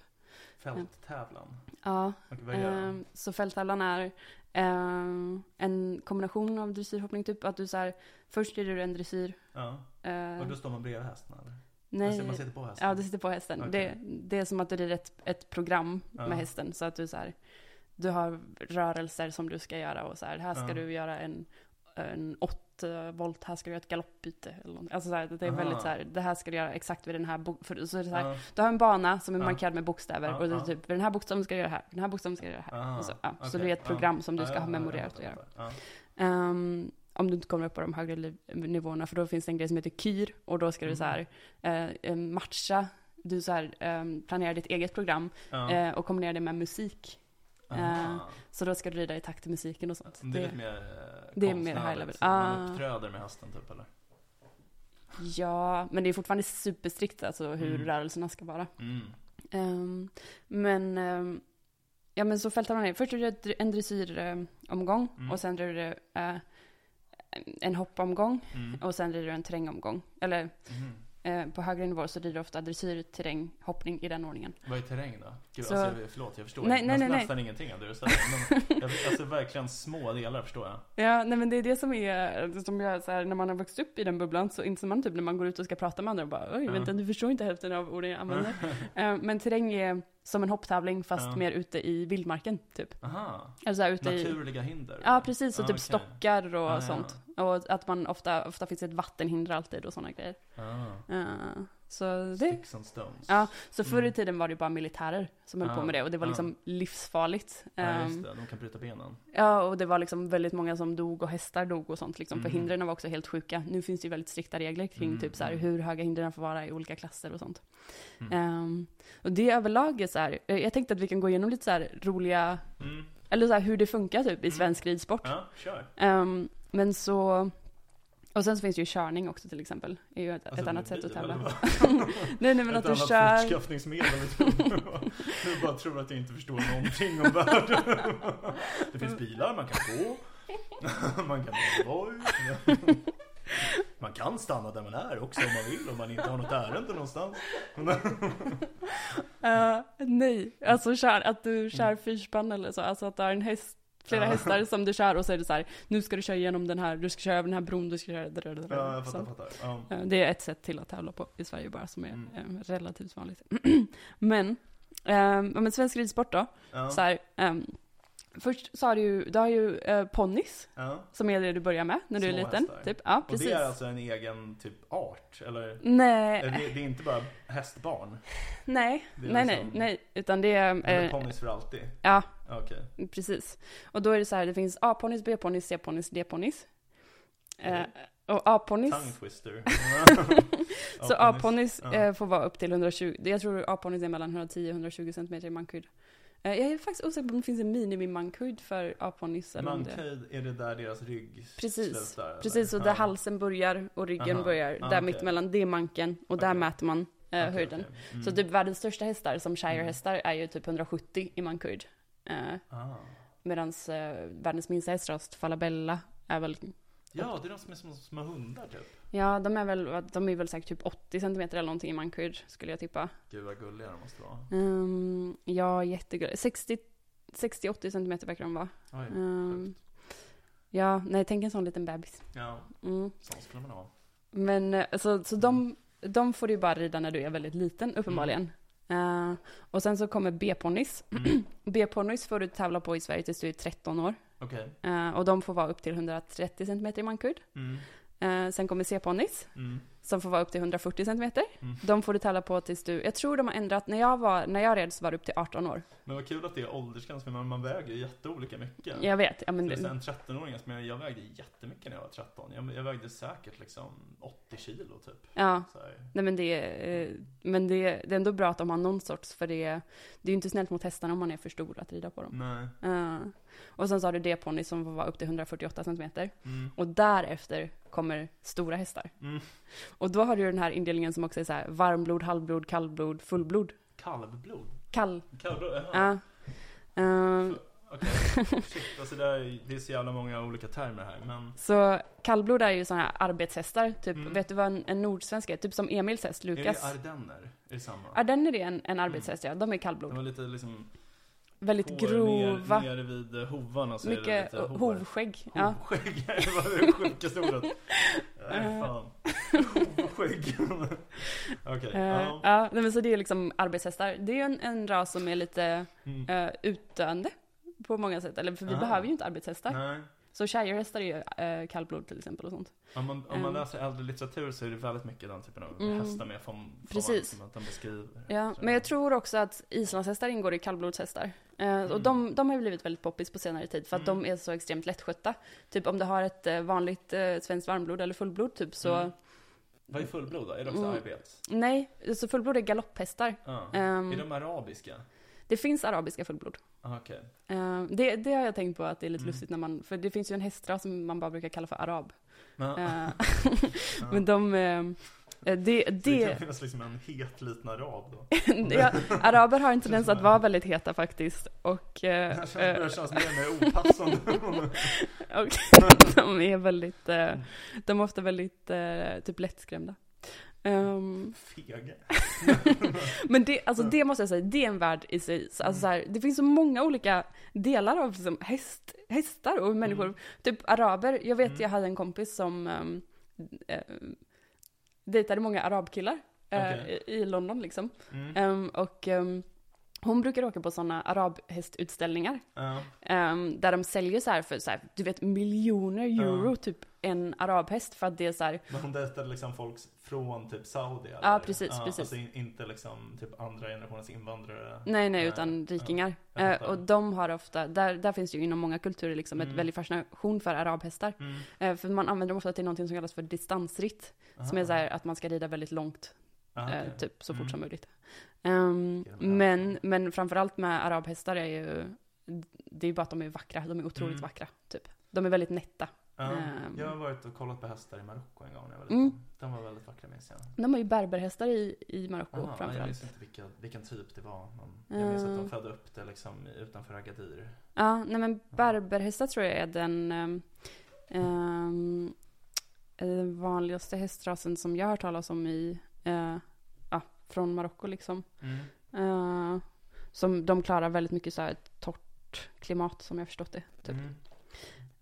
Fälttävlan. Ja, gör eh, så fälttävlan är eh, en kombination av dressyrhoppning, typ att du så här, först rider du en dressyr. Ja. eh, Och då står man bredvid hästen eller? nej, Man sitter på hästen? ja, du sitter på hästen. Okej. Det, det är som att du rider ett, ett program Ja. med hästen, så att du så här, du har rörelser som du ska göra och så här, här ska Ja. du göra en, en 8 volt, här ska du göra ett galoppbyte eller någonting. Alltså så här, det är Aha. väldigt så här, det här ska du göra exakt vid den här, för, så så här, Ja. du har en bana som är Ja. markerad med bokstäver och ja. typ, vid den här bokstaven ska du göra det här, den här bokstaven ska du göra det här. Så, ja. så det är ett program som du ska ha memorerat och göra. Ehm, om du inte kommer upp på de högre nivåerna, för då finns det en grej som heter KYR, och då ska du så här, Mm. eh, matcha, du så här, eh, planerar ditt eget program eh, och kombinera det med musik. Eh. Så då ska du rida i takt till musiken och sånt. Det är lite mer eh, det är mer high level. Man Ah. uppträder med hästen typ eller? Ja, men det är fortfarande superstrikt alltså hur Mm. rörelserna ska vara. Mm. Ehm, men, ehm, ja men så fältar man ner. Först är det en dressyromgång Mm. och sen är det eh, en hoppomgång Mm. och sen rider du en terrängomgång. Eller eh, på högre nivå så rider du ofta dressyr, terräng, hoppning i den ordningen. Vad är terräng då? Gud, Så- alltså, jag, förlåt, jag förstår Nej, nej, nej, nästan, nej. ingenting av det du säger. Men alltså verkligen små delar förstår jag. Ja, nej men det är det som är, som jag så här, när man har vuxit upp i den bubblan så inser man typ när man går ut och ska prata med andra och bara oj, Ja. vänta, du förstår inte hälften av orden jag använder. Eh, men terräng är som en hopptävling fast Ja. mer ute i vildmarken, typ. Aha, Eller så här, ute i... naturliga hinder? Ja, precis. Och Ah, typ okej. stockar och Ah, ja. sånt. Och att man ofta, ofta finns ett vattenhinder alltid och sådana grejer. Ah, Eh, så det, sticks and stones. ja, så förr i Mm. tiden var det bara militärer som höll Ah, på med det och det var ah. liksom livsfarligt. Ja, Ehm, just det. De kan bryta benen. Ja, och det var liksom väldigt många som dog och hästar dog och sånt liksom, för Mm. hindren var också helt sjuka. Nu finns det ju väldigt strikta regler kring Mm, typ så här, mm. hur höga hindren får vara i olika klasser och sånt. Mm. Ehm, och det överlag är så här, eh, jag tänkte att vi kan gå igenom lite så här roliga, Mm. eller så här, hur det funkar typ i svensk ridsport. Ja, kör. Ehm, men så, och sen så finns det ju körning också till exempel. är ju ett, Alltså, ett annat sätt att tävla. nej, nej men Ett att du annat kör, fortskaffningsmedel. Du bara tror att jag inte förstår någonting om världen. Det finns bilar, man kan gå. Man kan Voi. Man kan stanna där man är också om man vill, om man inte har något ärende någonstans. Eh, nej, alltså kör, att du kör fyrspann eller så, alltså att du har en häst, flera. Ja. hästar som du kör och så är det så här, nu ska du köra igenom den här, du ska köra över den här bron, du ska köra där, där, där, Ja, jag fattar, fattar. Ja. Eh, Det är ett sätt till att tävla på i Sverige bara som är Mm. eh, relativt vanligt. men, um, men svensk ridsport då, så här, ehm, först så har du ju, du har ju uh, ponnys, Ja. som är det du börjar med när du är Små liten. hästar. Typ. Ja, Och precis. det är alltså en egen typ art? Eller? Nej, Är det, det är inte bara hästbarn? nej, är nej, liksom- nej, nej, utan det är, Eller eh, ponnys för alltid? ja, Okej. Precis. Och då är det så här, det finns A-ponnys, B-ponnys, C-ponnys, D-ponnys. Eh, och twister. så A-ponnys Ja. eh, får vara upp till 120, jag tror A-ponnys är mellan 110 och 120 cm i mankhöjd. Eh, jag är faktiskt osäker på om det finns en minimi-mankhöjd för A-ponnys eller. Mankhöjd, är det där deras rygg Precis. eller? Precis, och där Ja. halsen börjar och ryggen Aha. börjar, Ah, där okej. mittemellan, det är manken och där Okej. mäter man eh, Okej, höjden. Mm. Så typ världens största hästar, som Shire-hästar, är ju typ 170 i mankhöjd. Eh, Ah. Medan eh, världens minsta hästras, Falabella, är väl Ja, det är de som är som små hundar typ. Ja, de är väl, de är väl säkert typ 80 cm eller någonting i mankhöjd, skulle jag tippa. Gud vad gulliga de måste vara. Um, ja, jättegulligt. 60 60-80 cm verkar de vara. Oj, Um, ja, nej, tänk en sån liten bebis. Ja, Mm. sån skulle man ha. Men eh, så, så de, de får du ju bara rida när du är väldigt liten, uppenbarligen. Eh, och sen så kommer B-ponnys. Mm. B-ponnys får du tävla på i Sverige tills du är 13 år. Okej. Eh, och de får vara upp till 130 cm i mankhöjd. Mm. Eh, sen kommer C-ponnys. Mm. som får vara upp till 140 cm. Mm. De får du tävla på tills du, jag tror de har ändrat, när jag var, när jag red så var det upp till 18 år. Men vad kul att det är åldersgräns, för man, man väger ju jätteolika mycket. Jag vet, ja men Det är det, en 13-åring, men jag vägde jättemycket när jag var 13. Jag, jag vägde säkert liksom 80 kilo typ. ja, nej men det, eh, men det, det är ändå bra att de har någon sorts, för det, det är ju inte snällt mot hästarna om man är för stor att rida på dem. Nej. Eh, och sen så har du D-ponny som får vara upp till 148 cm. Mm. Och därefter kommer stora hästar. Mm. Och då har du den här indelningen som också är så här varmblod, halvblod, kallblod, fullblod. Kalvblod? Kall, Kalvblod? Jaha. ja. Eh, Okej. Shit, alltså det, är, det är så jävla många olika termer här, men... Så kallblod är ju sådana här arbetshästar, typ, Mm. vet du vad en, en nordsvensk är? Typ som Emils häst, Är det Lukas. ardenner? Är det samma? Ardenner är en, en arbetshäst, ja. De är De kallblod. var lite liksom... Väldigt hår grova, Ner, nere vid eh, hovarna så är det mycket lite hår. hovskägg. Ja. Hovskägg, det var det sjukaste ordet. Nej, fan. Hovskägg. Okej, Eh, ja. ja, nej, men så det är liksom arbetshästar. Det är ju en, en ras som är lite Mm. uh, utdöende på många sätt. Eller för vi Ah. behöver ju inte arbetshästar. Nej. Så shirehästar är ju uh, kallblod till exempel och sånt. Om man, om man Mm. läser äldre litteratur så är det väldigt mycket den typen av Mm. hästar med från Precis. Som att de beskriver. Ja, men jag tror också att islandshästar ingår i kallblodshästar. Eh, Och Mm. de, de har ju blivit väldigt poppis på senare tid för att Mm. de är så extremt lättskötta. Typ om du har ett eh, vanligt uh, svenskt varmblod eller fullblod typ så, Mm. Vad är fullblod då? Är det också Mm. arbet? nej, så fullblod är galopphästar. Ja. Ehm, Är de arabiska? Det finns arabiska fullblod. Ah, Okej. Eh, det, det har jag tänkt på att det är lite Mm. lustigt när man, för det finns ju en hästras som man bara brukar kalla för arab. Men, Eh, ja. Men de, eh, det, Det kan det, finnas liksom en het liten arab då. ja, araber har en tendens att vara väldigt heta faktiskt. Och, eh, Det känns, det känns mer och mer opassande. och de är väldigt, de är ofta väldigt typ lättskrämda. Ehm, Fega. men det, alltså det måste jag säga, det är en värld i sig. Så, Alltså så här, det finns så många olika delar av liksom, häst, hästar och människor. Mm. Typ araber, jag vet Mm. jag hade en kompis som um, dejtade många arabkillar eh, Okej. i, i London liksom. Mm. Ehm, och ehm, hon brukar åka på sådana arabhästutställningar. Ja. ehm, där de säljer så här för så här, du vet miljoner euro Ja. typ en arabhäst för att det är så här, Men hon dejtade liksom folk från typ Saudi eller? Ja, precis, precis. Alltså in, inte liksom typ andra generationens invandrare. nej nej Nej, utan ja, rikingar. jag Eh, och de har ofta, där, där finns ju inom många kulturer liksom Mm. ett väldigt fascination för arabhästar. Mm. Eh, för man använder dem ofta till någonting som kallas för distansritt. Som är så här att man ska rida väldigt långt Aha, eh, okej. typ så fort Mm. som möjligt. Genom men, men framförallt med arabhästar är ju det är bara att de är vackra, de är otroligt Mm. vackra, typ. De är väldigt nätta. Ja, Ehm. jag har varit och kollat på hästar i Marocko en gång när jag var Mm. liten. De var väldigt vackra minns jag. De har ju berberhästar i, i Marocko Aha, jag framförallt. minns inte vilka, vilken typ det var. Men jag minns att de Eh. födde upp det liksom utanför Agadir. Ja, nej men berberhästar tror jag är den um, vanligaste hästrasen som jag har hört talas om i, eh, ja, från Marocko liksom. Mm. Eh, som de klarar väldigt mycket så här torrt klimat som jag förstått det. Typ. Mm.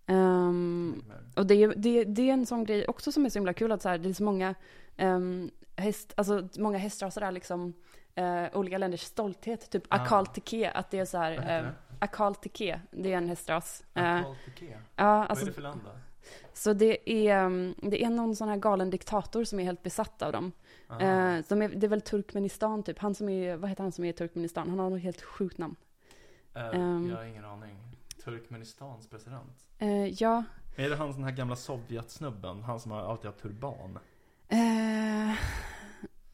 Ehm, och det, är- det, det är en sån grej också som är så himla kul att så här, det är så många um, häst, alltså många hästraser är liksom eh, olika länders stolthet. Typ Ah. Akal Teke, att det är så Vad heter här, det? uh, Akal Teke, det är en hästras. Eh, Akalteke. ja, Vad alltså, är det för land då? så det är, um, det är någon sån här galen diktator som är helt besatt av dem. Ah. Som är, det är väl Turkmenistan typ, han som är, vad heter han som är i Turkmenistan? Han har något helt sjukt namn. Ehm. jag har ingen aning. Turkmenistans president. Eh, ja, Är det han den här gamla Sovjetsnubben? Han som har alltid haft turban? Eh,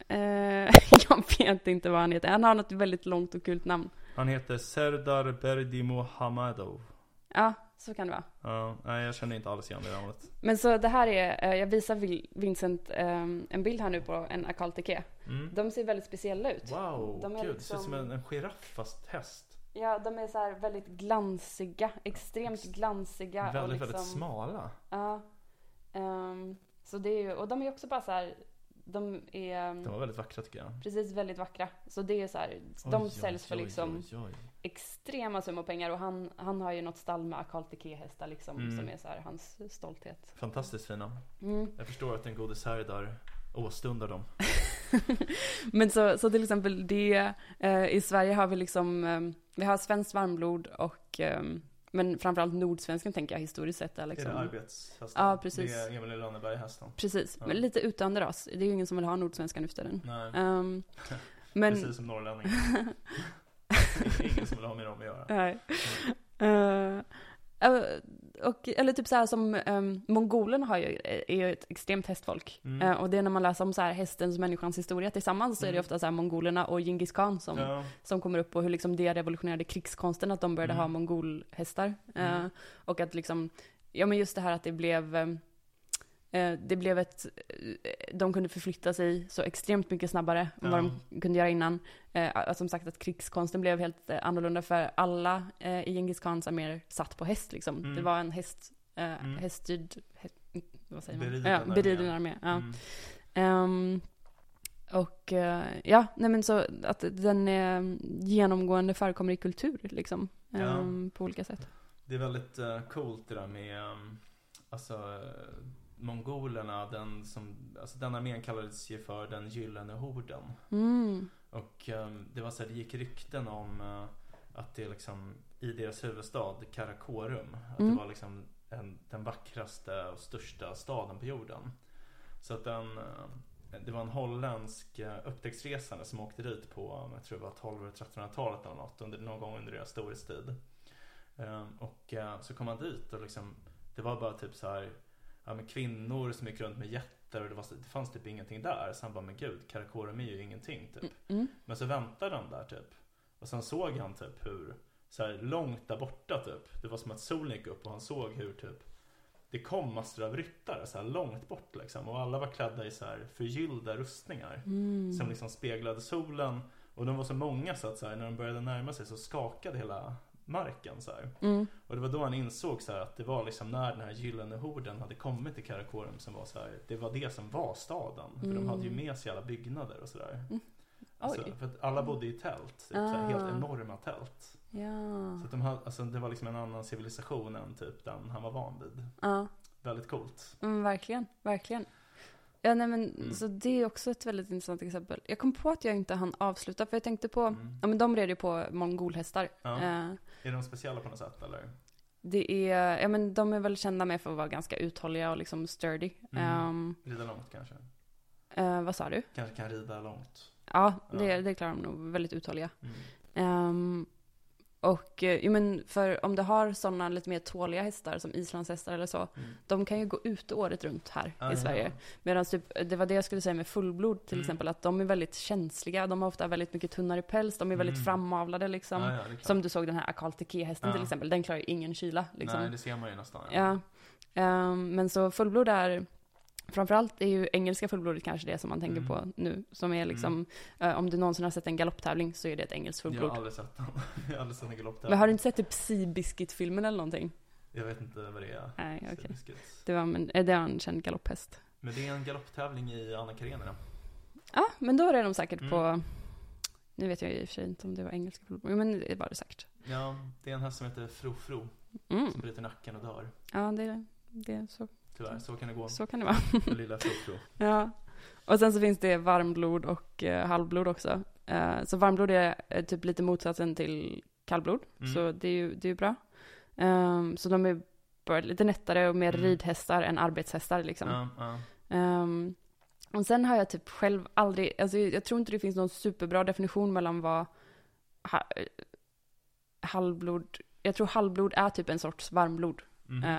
eh, jag vet inte vad han heter. Han har något väldigt långt och kul namn. Han heter Serdar Berdimuhamedov. Ja, så kan det vara. Ja, nej jag känner inte alls igen det namnet. Men så det här är, jag visar Vincent eh, en bild här nu på en akalteke. Mm. De ser väldigt speciella ut. Wow, De är gud, det ser ut som liksom- en, en giraff fast häst. Ja, de är så väldigt glansiga, extremt glansiga. och väldigt, liksom, väldigt smala. Ja. Ehm, så det är ju, och de är också bara så här, de är De var väldigt vackra tycker jag. precis väldigt vackra. Så det är så här, de Oj, säljs oj, för liksom oj, extrema summor pengar och han, han har ju något stall med akalteke-hästar liksom Mm. som är så här hans stolthet. Fantastiskt fina. Mm. Jag förstår att den gode Serdar åstundar dem. Men så, så till exempel det, eh, i Sverige har vi liksom, eh, vi har svenskt varmblod och, eh, men framförallt nordsvensken tänker jag historiskt sett är liksom. Är det arbetshästen? Ja, precis. Det är Emil Lönneberg-hästen. Precis, Ja. men lite utdöende ras. Det är ju ingen som vill ha nordsvenskan nu för tiden. Ehm, men, precis som norrlänningar. Ingen som vill ha med dem att göra. nej. Eh, eh, och, eller typ så här som um, mongolerna har ju, är ju ett extremt hästfolk. Mm. Eh, och det är när man läser om så här hästens och människans historia tillsammans så är det Mm. ofta så här mongolerna och Genghis khan som, Ja, som kommer upp och hur liksom det revolutionerade krigskonsten att de började Mm. ha mongolhästar. Mm. och att liksom, ja men just det här att det blev eh, det blev ett, eh, de kunde förflytta sig så extremt mycket snabbare än vad Ja. de kunde göra innan. Eh, som sagt att krigskonsten blev helt eh, annorlunda för alla eh, i Genghis khans arméer satt på häst liksom. Mm. Det var en häst, eh, Mm. häststyrd, häst, vad säger man? Beriden ja, armé. beriden armé. Ja. Mm. Ehm, och eh, ja, nej men så att den eh, genomgående förekommer i kultur liksom. Ja. ehm, På olika sätt. Det är väldigt uh, coolt det där med um, alltså, eh, mongolerna. Den, som, alltså, den armén kallades ju för den gyllene horden. Mm. Och um, det var så här, det gick rykten om uh, att det liksom i deras huvudstad Karakorum, att Mm. det var liksom en, den vackraste och största staden på jorden. Så att den, uh, det var en holländsk uh, upptäcktsresande som åkte dit på, jag tror det var 12 eller 1300-talet eller något, under, någon gång under deras storhetstid. Um, och uh, så kom han dit och liksom, det var bara typ så här, ja, men kvinnor som gick runt med jätter och det, var, det fanns typ ingenting där. Så han bara, men gud, Karakorum är ju ingenting typ. Mm. Men så väntade han där typ. Och sen såg han typ hur, så här långt där borta typ. Det var som att solen gick upp och han såg hur typ det kom massor av ryttare så här långt bort liksom. Och alla var klädda i så här förgyllda rustningar. Mm. Som liksom speglade solen. Och de var så många så att så här, när de började närma sig så skakade hela marken så. Mm. Och det var då han insåg så här att det var liksom när den här gyllene horden hade kommit till Karakorum som var så här, det var det som var staden. För de Mm. hade ju med sig alla byggnader och sådär. Mm. Alltså, för att alla bodde i tält, typ, så här, helt Ah. enorma tält. Ja. Så att de hade, alltså, det var liksom en annan civilisation än typ den han var van vid. Ja. Väldigt coolt. Mm, verkligen, verkligen. Ja, nej, men, Mm. Så det är också ett väldigt intressant exempel. Jag kom på att jag inte hann avsluta, för jag tänkte på, Mm. ja men de red ju på mongolhästar. Ja. Eh, Är de speciella på något sätt eller? det är, ja men de är väl kända med för att vara ganska uthålliga och liksom sturdy. Mm. Ehm, Rida långt kanske? eh, vad sa du? Kanske kan rida långt. Ja, Ja. det, det klarar de nog. Väldigt uthålliga. Mm. Ehm, Och, eh, men för om du har sådana lite mer tåliga hästar som islandshästar eller så, Mm. de kan ju gå ute året runt här Ah, i ja. Sverige. Medan typ, det var det jag skulle säga med fullblod till Mm. exempel, att de är väldigt känsliga, de har ofta väldigt mycket tunnare päls, de är väldigt Mm. framavlade liksom. Ja, ja. Som du såg den här Akal hästen till Ja. exempel, den klarar ju ingen kyla liksom. Nej, det ser man ju nästan. Ja. Ehm, men så fullblod är, framförallt är ju engelska fullblodet kanske det som man tänker Mm. på nu. Som är liksom, eh, om du någonsin har sett en galopptävling så är det ett engelskt Jag fullblod. har aldrig sett. Jag har aldrig sett en galopp där. Men har du inte sett typ Seabiscuit-filmen eller någonting? Jag vet inte vad det är. Nej, okej. Seabiscuits. Det var, en- eh, det var en känd galopphäst. Men det är en galopptävling i Anna Karenina. Ja, men då är de säkert Mm. på, nu vet jag i och för sig inte om det var engelska fullblod, men det var det säkert. Ja, det är en häst som heter Fro Fro. Mm. Som bryter nacken och dör. Ja, det, det, så, Tyvärr, så kan det gå. så kan det vara. Den lilla. Ja. Och sen så finns det varmblod och eh, halvblod också. Eh, så varmblod är eh, typ lite motsatsen till kallblod. Mm. Så det är ju det är ju bra. Ehm, så de är bara lite nättare och mer Mm. ridhästar än arbetshästar liksom. Ja, ja. Ehm, och sen har jag typ själv aldrig, alltså jag tror inte det finns någon superbra definition mellan vad ha, eh, halvblod, jag tror halvblod är typ en sorts varmblod. Mhm. Eh,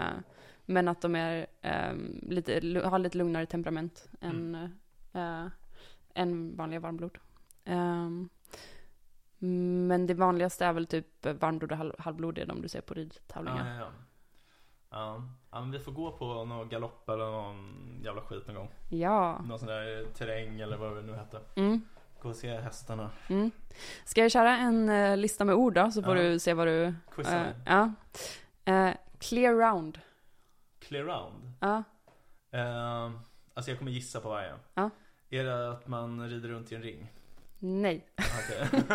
men att de är ehm, lite, har lite lugnare temperament Mm. än, eh, än vanliga varmblod. Ehm, men det vanligaste är väl typ varmblod och halv, halvblod, det är de du ser på ridtävlingar. ja, ja. Ja. ja, men vi får gå på någon galopp eller någon jävla skit någon gång. Ja. Någon sån där terräng eller vad det nu hette. Mm. Gå och se hästarna. Mm. Ska jag köra en eh, lista med ord då, så får du se vad du... Eh, mig. ja. Eh, clear round. Clear round. Ja. Eh, alltså jag kommer gissa på varje. Ja. Är det att man rider runt i en ring? Nej, Okej.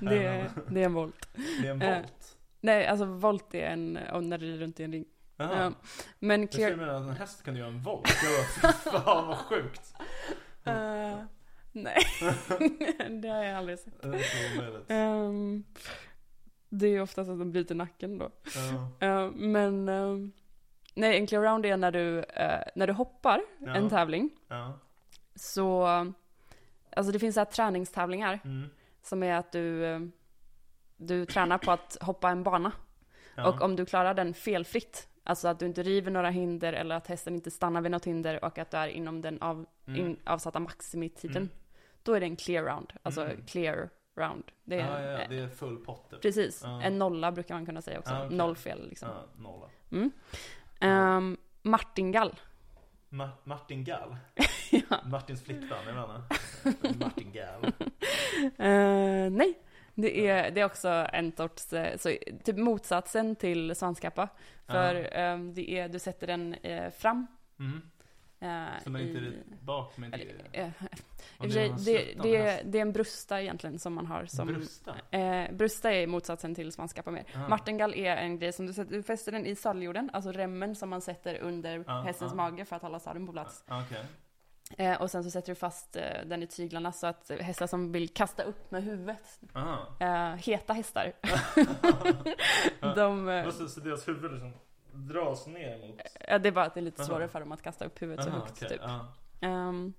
det, är- det är en volt. det är en Eh, volt. Nej, alltså volt är en, om när du rider runt i en ring. Ja. Men Jag clear... mena att en häst kunde göra en volt. Jag bara, Fan vad sjukt. Eh, nej, det har jag aldrig sett. Det är. Ehm, det är ju oftast att de bryter nacken då. Ja. Eh, men ehm, nej, en clear round är när du, eh, när du hoppar Ja. en tävling. Ja. Så, alltså det finns så här träningstävlingar Mm. som är att du, eh, du tränar på att hoppa en bana. Ja. Och om du klarar den felfritt, alltså att du inte river några hinder eller att hästen inte stannar vid något hinder och att du är inom den av, Mm. in, avsatta maximitiden, Mm. då är det en clear round. Alltså Mm. clear round. Det är, ja, ja, ja, eh, det är full pott typ. Precis, Ja. en nolla brukar man kunna säga också. Ja, okej. Noll fel liksom. Nolla. Mm. Ehm, martingall. Ma- Martin Gall. ja. Martins flickvän, jag menar. Martin Gall. Eh, nej, det är, det är också en sorts, eh, så, typ motsatsen till svanskappa. För Ja. ehm, det är, du sätter den eh, fram. Mm. Eh, Så man inte i- är bak men det är... eh, någon det, det, häst. det är en brusta egentligen som man har som... Brusta? Eh, brusta är motsatsen till svanskappa mer. Ah. Martingall är en grej som du, sätter, du fäster den i sadeljorden, alltså remmen som man sätter under Ah, hästens ah. mage för att hålla sadeln på plats. Ah, Okej. Eh, och sen så sätter du fast eh, den i tyglarna så att hästar som vill kasta upp med huvudet, Aha. eh, heta hästar, de, eh, så, så deras huvud liksom dras ner mot... ja, det är bara att det är lite Aha. svårare för dem att kasta upp huvudet så Aha, högt okej, typ. ja. Ehm,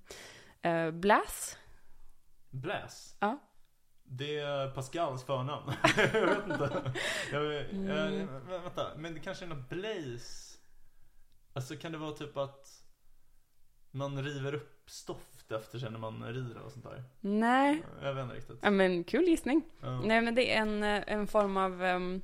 eh, bläs, Bläs? Ja. Det är Pascals förnamn. jag vet inte. Jag, jag, Mm. vä- vänta, men det kanske är något blaze? Alltså kan det vara typ att man river upp stoft efter sig när man rider och sånt där? nej, Jag vet inte riktigt. ja, men kul gissning. Ja. Nej men det är en, eh, en form av um,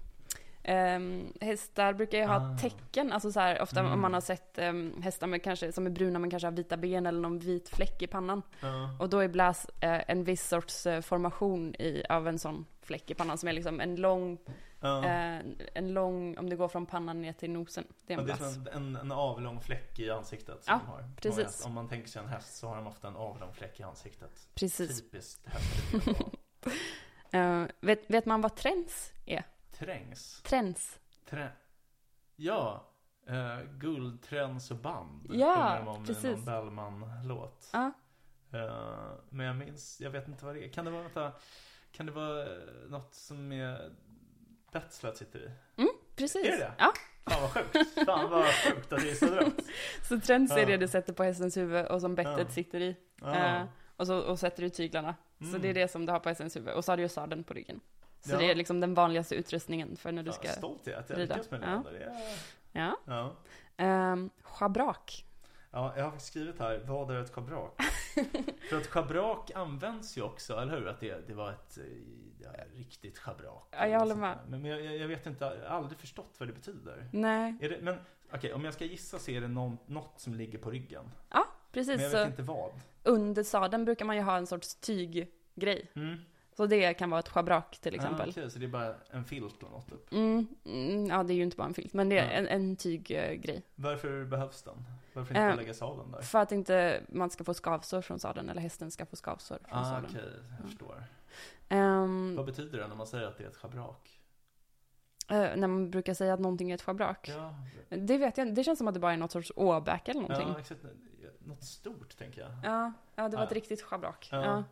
hästar brukar ju ha Ah. tecken, alltså så här, ofta Mm. om man har sett um, hästar med kanske, som är bruna men kanske har vita ben eller någon vit fläck i pannan. Ja. Och då är bläs eh, en viss sorts eh, formation i, av en sån fläck i pannan som är liksom en lång, eh, en lång, om det går från pannan ner till nosen. Det är Ja, en det är bläs. som en, en avlång fläck i ansiktet som Ja, har. Precis. Om man tänker sig en häst så har de ofta en avlång fläck i ansiktet. Precis. Typiskt. Eh, vet, vet man vad träns är? Trängs. Träns? Trä... Ja. Uh, guld, träns och band. Ja, om i precis. någon Bellman-låt. Ja. Eh, men jag minns, jag vet inte vad det är. Kan det vara, vänta, kan det vara eh, något som är betslet sitter i? Precis. Är det det? Ja. Fan vad sjukt. Fan vad sjukt att det är så rätt. Så träns är det du sätter på hästens huvud och som bettet sitter i. Eh, och så och sätter du tyglarna. Så Mm. det är det som du har på hästens huvud. Och så har du ju sadeln på ryggen. Så Ja. det är liksom den vanligaste utrustningen för när du ska... Ja, stolthet, jag rida. lyckas med det. Ja. är... Ja. Ja. Um, schabrak. ja, jag har skrivit här, vad är ett schabrak? För att schabrak används ju också, eller hur? Att det, det var ett eh, ja, riktigt schabrak. Ja, jag håller med. Men men jag, jag vet inte, jag har aldrig förstått vad det betyder. Nej, Är det, men okej, om jag ska gissa så är det någon, något som ligger på ryggen. ja Men precis. jag Så vet inte vad. under sadeln brukar man ju ha en sorts tyggrej. Mm. Så det kan vara ett schabrak till exempel. Ah, okej, så det är bara en filt eller något typ. Mm, mm, ja, det är ju inte bara en filt, men det är Ja. en, en tyggrej. Varför behövs den? Varför inte Eh, lägga sadeln där? För att inte man ska få skavsår från sadeln, eller hästen ska få skavsår från Ah, sadeln. okej, jag förstår. Ehm, Vad betyder det när man säger att det är ett schabrak? eh, när man brukar säga att någonting är ett schabrak. Ja, Det vet jag det känns som att det bara är något sorts åbäke eller någonting. ja exakt. Något stort, tänker jag. Ja, ja det var ett Ja. riktigt schabrak. Ja.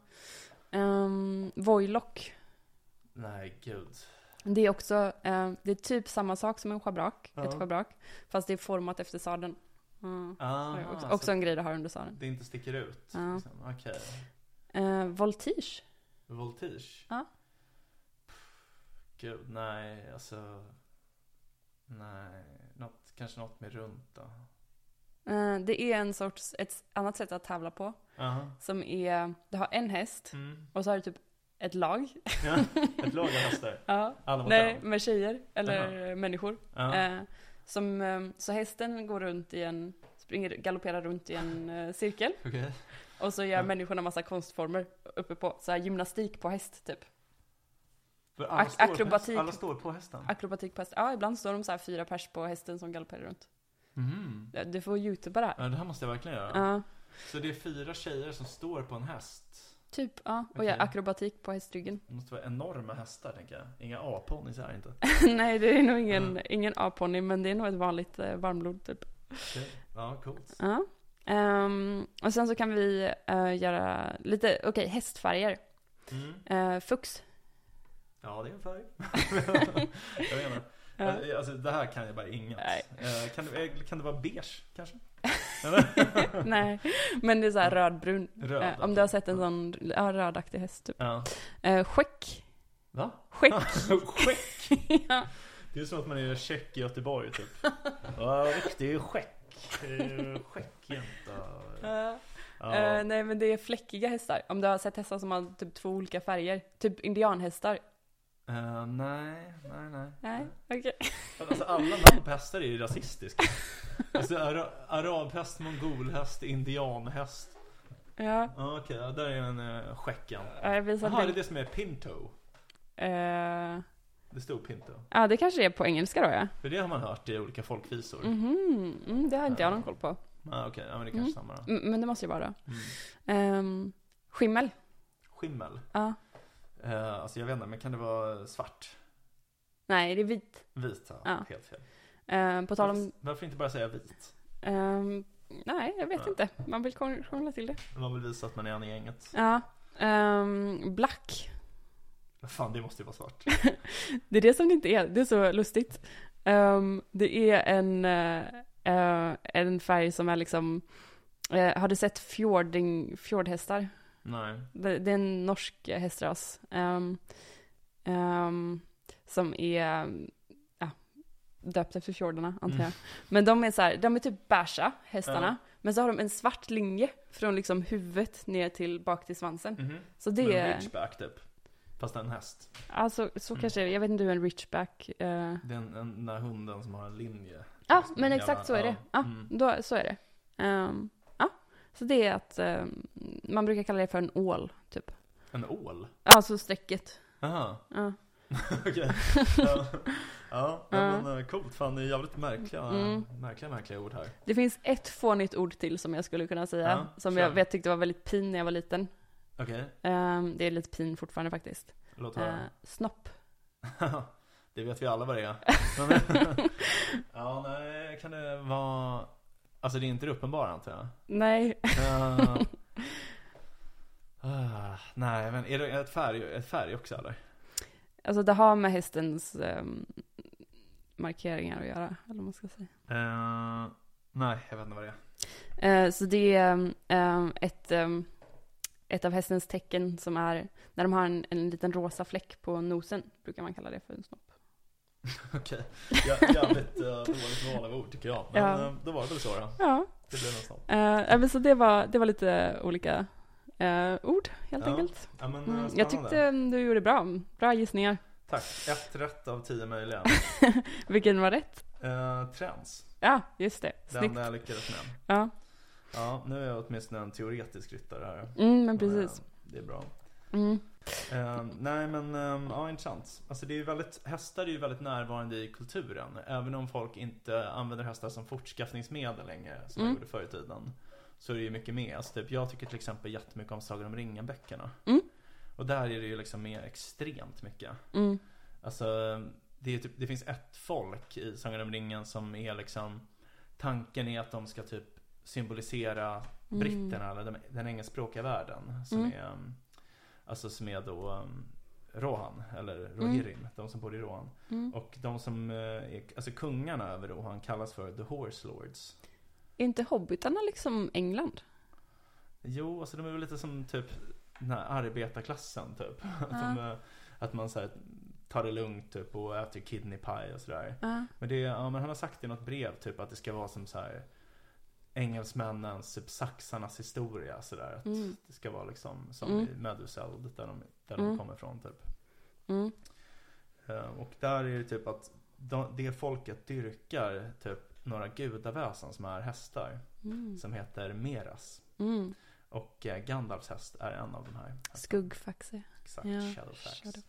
Um, Voilock. Nej, gud. Det är också, eh, det är typ samma sak som en schabrak, Ja. ett schabrak. Fast det är format efter sadeln. Mm. Ah, också, så också en grej du har under sadeln. det inte sticker ut. Ja. Liksom. Okej. Eh, voltige. Voltige? Ja. Gud, nej, alltså. Nej, något, kanske något med runt då. Eh, det är en sorts, ett annat sätt att tävla på. Aha. Som är, du har en häst Mm. och så har du typ ett lag. Ja, ett lag av hästar. Ja. Alla mot Nej, med tjejer eller människor. Ja. Eh, som, eh, så hästen går runt i en, springer, galopperar runt i en cirkel. Okej. Och så gör människorna massa konstformer uppe på, så här gymnastik på häst typ. Alla Ak- står på akrobatik. häst- Alla står på hästen? Akrobatik på häst. Ja, ibland står de så här fyra pers på hästen som galopperar runt. Ja, Du får youtuba det här. Ja, det här måste jag verkligen göra. Ja, Så det är fyra tjejer som står på en häst. typ. Ja, och Okej. gör akrobatik på hästryggen. Det måste vara enorma hästar, tänker jag. Inga aponnys här inte. Nej, det är nog ingen, Mm. ingen A-ponny, men det är nog ett vanligt eh, varmblod typ. Okej. Ja, coolt. Ja. Ehm, och sen så kan vi eh, göra lite, okej, hästfärger. Mm. Uh, fux. Ja, det är en färg. jag menar. Ja. Alltså, det här kan jag bara inget. Eh, kan, det, eh, kan det vara beige, kanske? Nej, men det är så här rödbrun. Röd, Eh, om du har sett en sån ja, rödaktig häst typ. Ja. Uh, skäck. Va? Skäck. Skäck? ja. Det är som att man är tjeck i Göteborg, typ. Ja, riktig skäck. Eh, Skäckjänta. Ja. Ja. Eh, nej men det är fläckiga hästar. Om du har sett hästar som har typ två olika färger. Typ indianhästar. Eh, nej, nej, nej. Nej, okej. Alltså alla namn på hästar är ju rasistiska. Alltså ara, arabhäst, mongolhäst, indianhäst. Ja, Okej, ja, där är en uh, skäcken. ja, jag visar Jaha, det är det som är pinto. Eh, Det stod pinto. ja, det kanske är på engelska då ja. För det har man hört i olika folkvisor. Mhm, mm, det har inte jag någon koll på. Ah, Okej, ja, men det kanske är samma då. Mm, men det måste ju vara. Mm. Um, skimmel. Skimmel. Ja. Eh, alltså jag vet inte, men kan det vara svart? Nej, det är vit. Vit? Ja, Ja. helt fel. Eh, på tal om... Varför, inte bara säga vit? ehm, nej, jag vet Ja. inte. Man vill krång- krångla till det. Man vill visa att man är en i gänget. Ja. ehm, black. Fan, det måste ju vara svart. Det är det som det inte är. Det är så lustigt. Ehm, det är en, eh, eh, en färg som är liksom... eh, har du sett fjording, fjordhästar? Nej. Det, det är en norsk hästras. ehm, ehm, som är ja, döpt efter fjordarna, antar Mm. jag. Men de är så här, de är typ beiga, hästarna. Ja. Men så har de en svart linje från liksom huvudet ner till bak till svansen. Mhm. Så det en är, ridgeback typ. Fast en häst. alltså så Mm. kanske, jag vet inte hur en richback eh, Det är en, en, den där hunden som har en linje. Ja, Som men en exakt så är det. Ja, Mm. då, så är det. Ja, så det är att ehm, man brukar kalla det för en ål, typ. En ål? Alltså strecket. Aha, Ja. okej. ja, ja Ja. men eh, coolt. Fan, det är jävligt märkliga, Mm. märkliga, märkliga ord här. Det finns ett fånigt ord till som jag skulle kunna säga, Ja, som kör. jag vet tyckte var väldigt pin när jag var liten. Okej, Ehm, det är lite pin fortfarande faktiskt. låt höra. Uh, snopp. det vet vi alla vad det är. Men, ja, nej, kan det vara... Alltså det är inte det uppenbara antar jag? Nej, Eh, ah, nej, men är det ett färg, ett färg också eller? alltså det har med hästens ehm, markeringar att göra, eller vad man ska säga. Eh, nej, jag vet inte vad det är. Eh, så det är ehm, ett, ehm, ett av hästens tecken som är när de har en, en liten rosa fläck på nosen, brukar man kalla det för en snopp. Okej. Ja, jävligt uh, dåligt val av ord tycker jag. Men Ja. eh, då var det väl så då. Ja, Det blev nog snart. uh, så det var, det var lite olika eh, ord helt Ja, enkelt. Ja, men, eh, Mm, jag tyckte du gjorde bra, bra gissningar. Tack. Ett rätt av tio möjliga. Vilken var rätt? Uh, trends. Ja, just det. Snyggt. enda jag lyckades med. Ja, Ja, nu är jag åtminstone en teoretisk ryttare här. mm, men precis. Eh, Det är bra. Mm. Eh, nej men, eh, ja intressant. Alltså det är ju väldigt, hästar är ju väldigt närvarande i kulturen. Även om folk inte använder hästar som fortskaffningsmedel längre, som Mm. man gjorde förr i tiden. Så är det ju mycket med. Alltså typ, jag tycker till exempel jättemycket om Sagan om ringen-böckerna. Mm. Och där är det ju liksom med extremt mycket. Mm. Alltså, det, typ, det finns ett folk i Sagan om ringen som är liksom Tanken är att de ska typ symbolisera Mm. britterna eller den, den engelskspråkiga världen. Som Mm. är um, Alltså som är då um, Rohan, eller Rohirrim, de som bor i Rohan. Mm. Och de som eh, är, alltså kungarna över Rohan kallas för The Horse Lords. Är inte hobbitarna liksom England? Jo, alltså de är väl lite som typ den här arbetarklassen typ. Att, de, eh, att man så här, tar det lugnt typ och äter kidney pie och sådär. Ja. Men, det, ja, men han har sagt i något brev typ att det ska vara som så här engelsmännens, typ saxarnas historia sådär. Att Mm. det ska vara liksom som Mm. i Meduseld där de, där Mm. de kommer ifrån typ. Mm. Eh, Och där är det typ att de, det folket dyrkar typ några gudaväsen som är hästar. Mm. Som heter Meras. Mm. Och eh, Gandalfs häst är en av de här. Skuggfaxe. Exakt, Ja, Shadowfax. Shadowfax.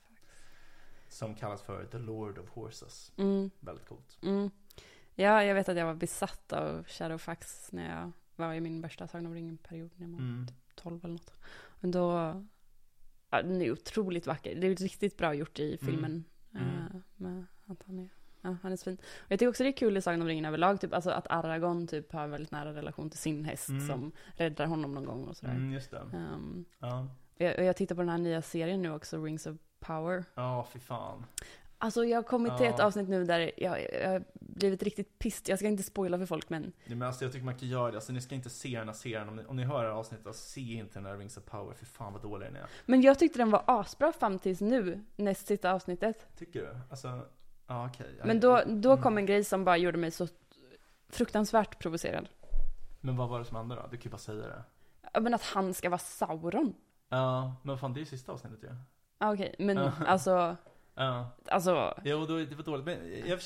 Som kallas för The Lord of Horses. Mm. Väldigt coolt. Mm. Ja, jag vet att jag var besatt av Shadowfax när jag var i min värsta Sagan om ringen-period när var Mm. 12 eller något. Men då, ja, den är otroligt vacker. Det är riktigt bra gjort i filmen. Mm. eh, med att han är, ja, han är så fin. Och jag tycker också det är kul i Sagan om ringen överlag, typ, alltså att Aragorn typ har en väldigt nära relation till sin häst Mm. som räddar honom någon gång och sådär. Mm, just det. Um, Ja. jag, jag tittar på den här nya serien nu också, Rings of Power. Ja, fy fan. Alltså jag har kommit till Ja. ett avsnitt nu där jag, jag har blivit riktigt pissed. Jag ska inte spoila för folk men Ja, men alltså, jag tycker man kan göra det. Alltså, ni ska inte se den här serien. Om ni, om ni hör det här avsnittet, se inte den här Rings of Power. För fan vad dålig den är. Men jag tyckte den var asbra fram tills nu, näst sista avsnittet. Tycker du? Alltså, ja okej. Jag- Men då, då Mm. kom en grej som bara gjorde mig så fruktansvärt provocerad. Men vad var det som hände då? Du kan ju bara säga det. Ja, Men att han ska vara Sauron. Ja, men fan det är ju sista avsnittet ju. Ja, Okej, men Ja. alltså, Ja. alltså. Jo, då, det var dåligt. Men jag,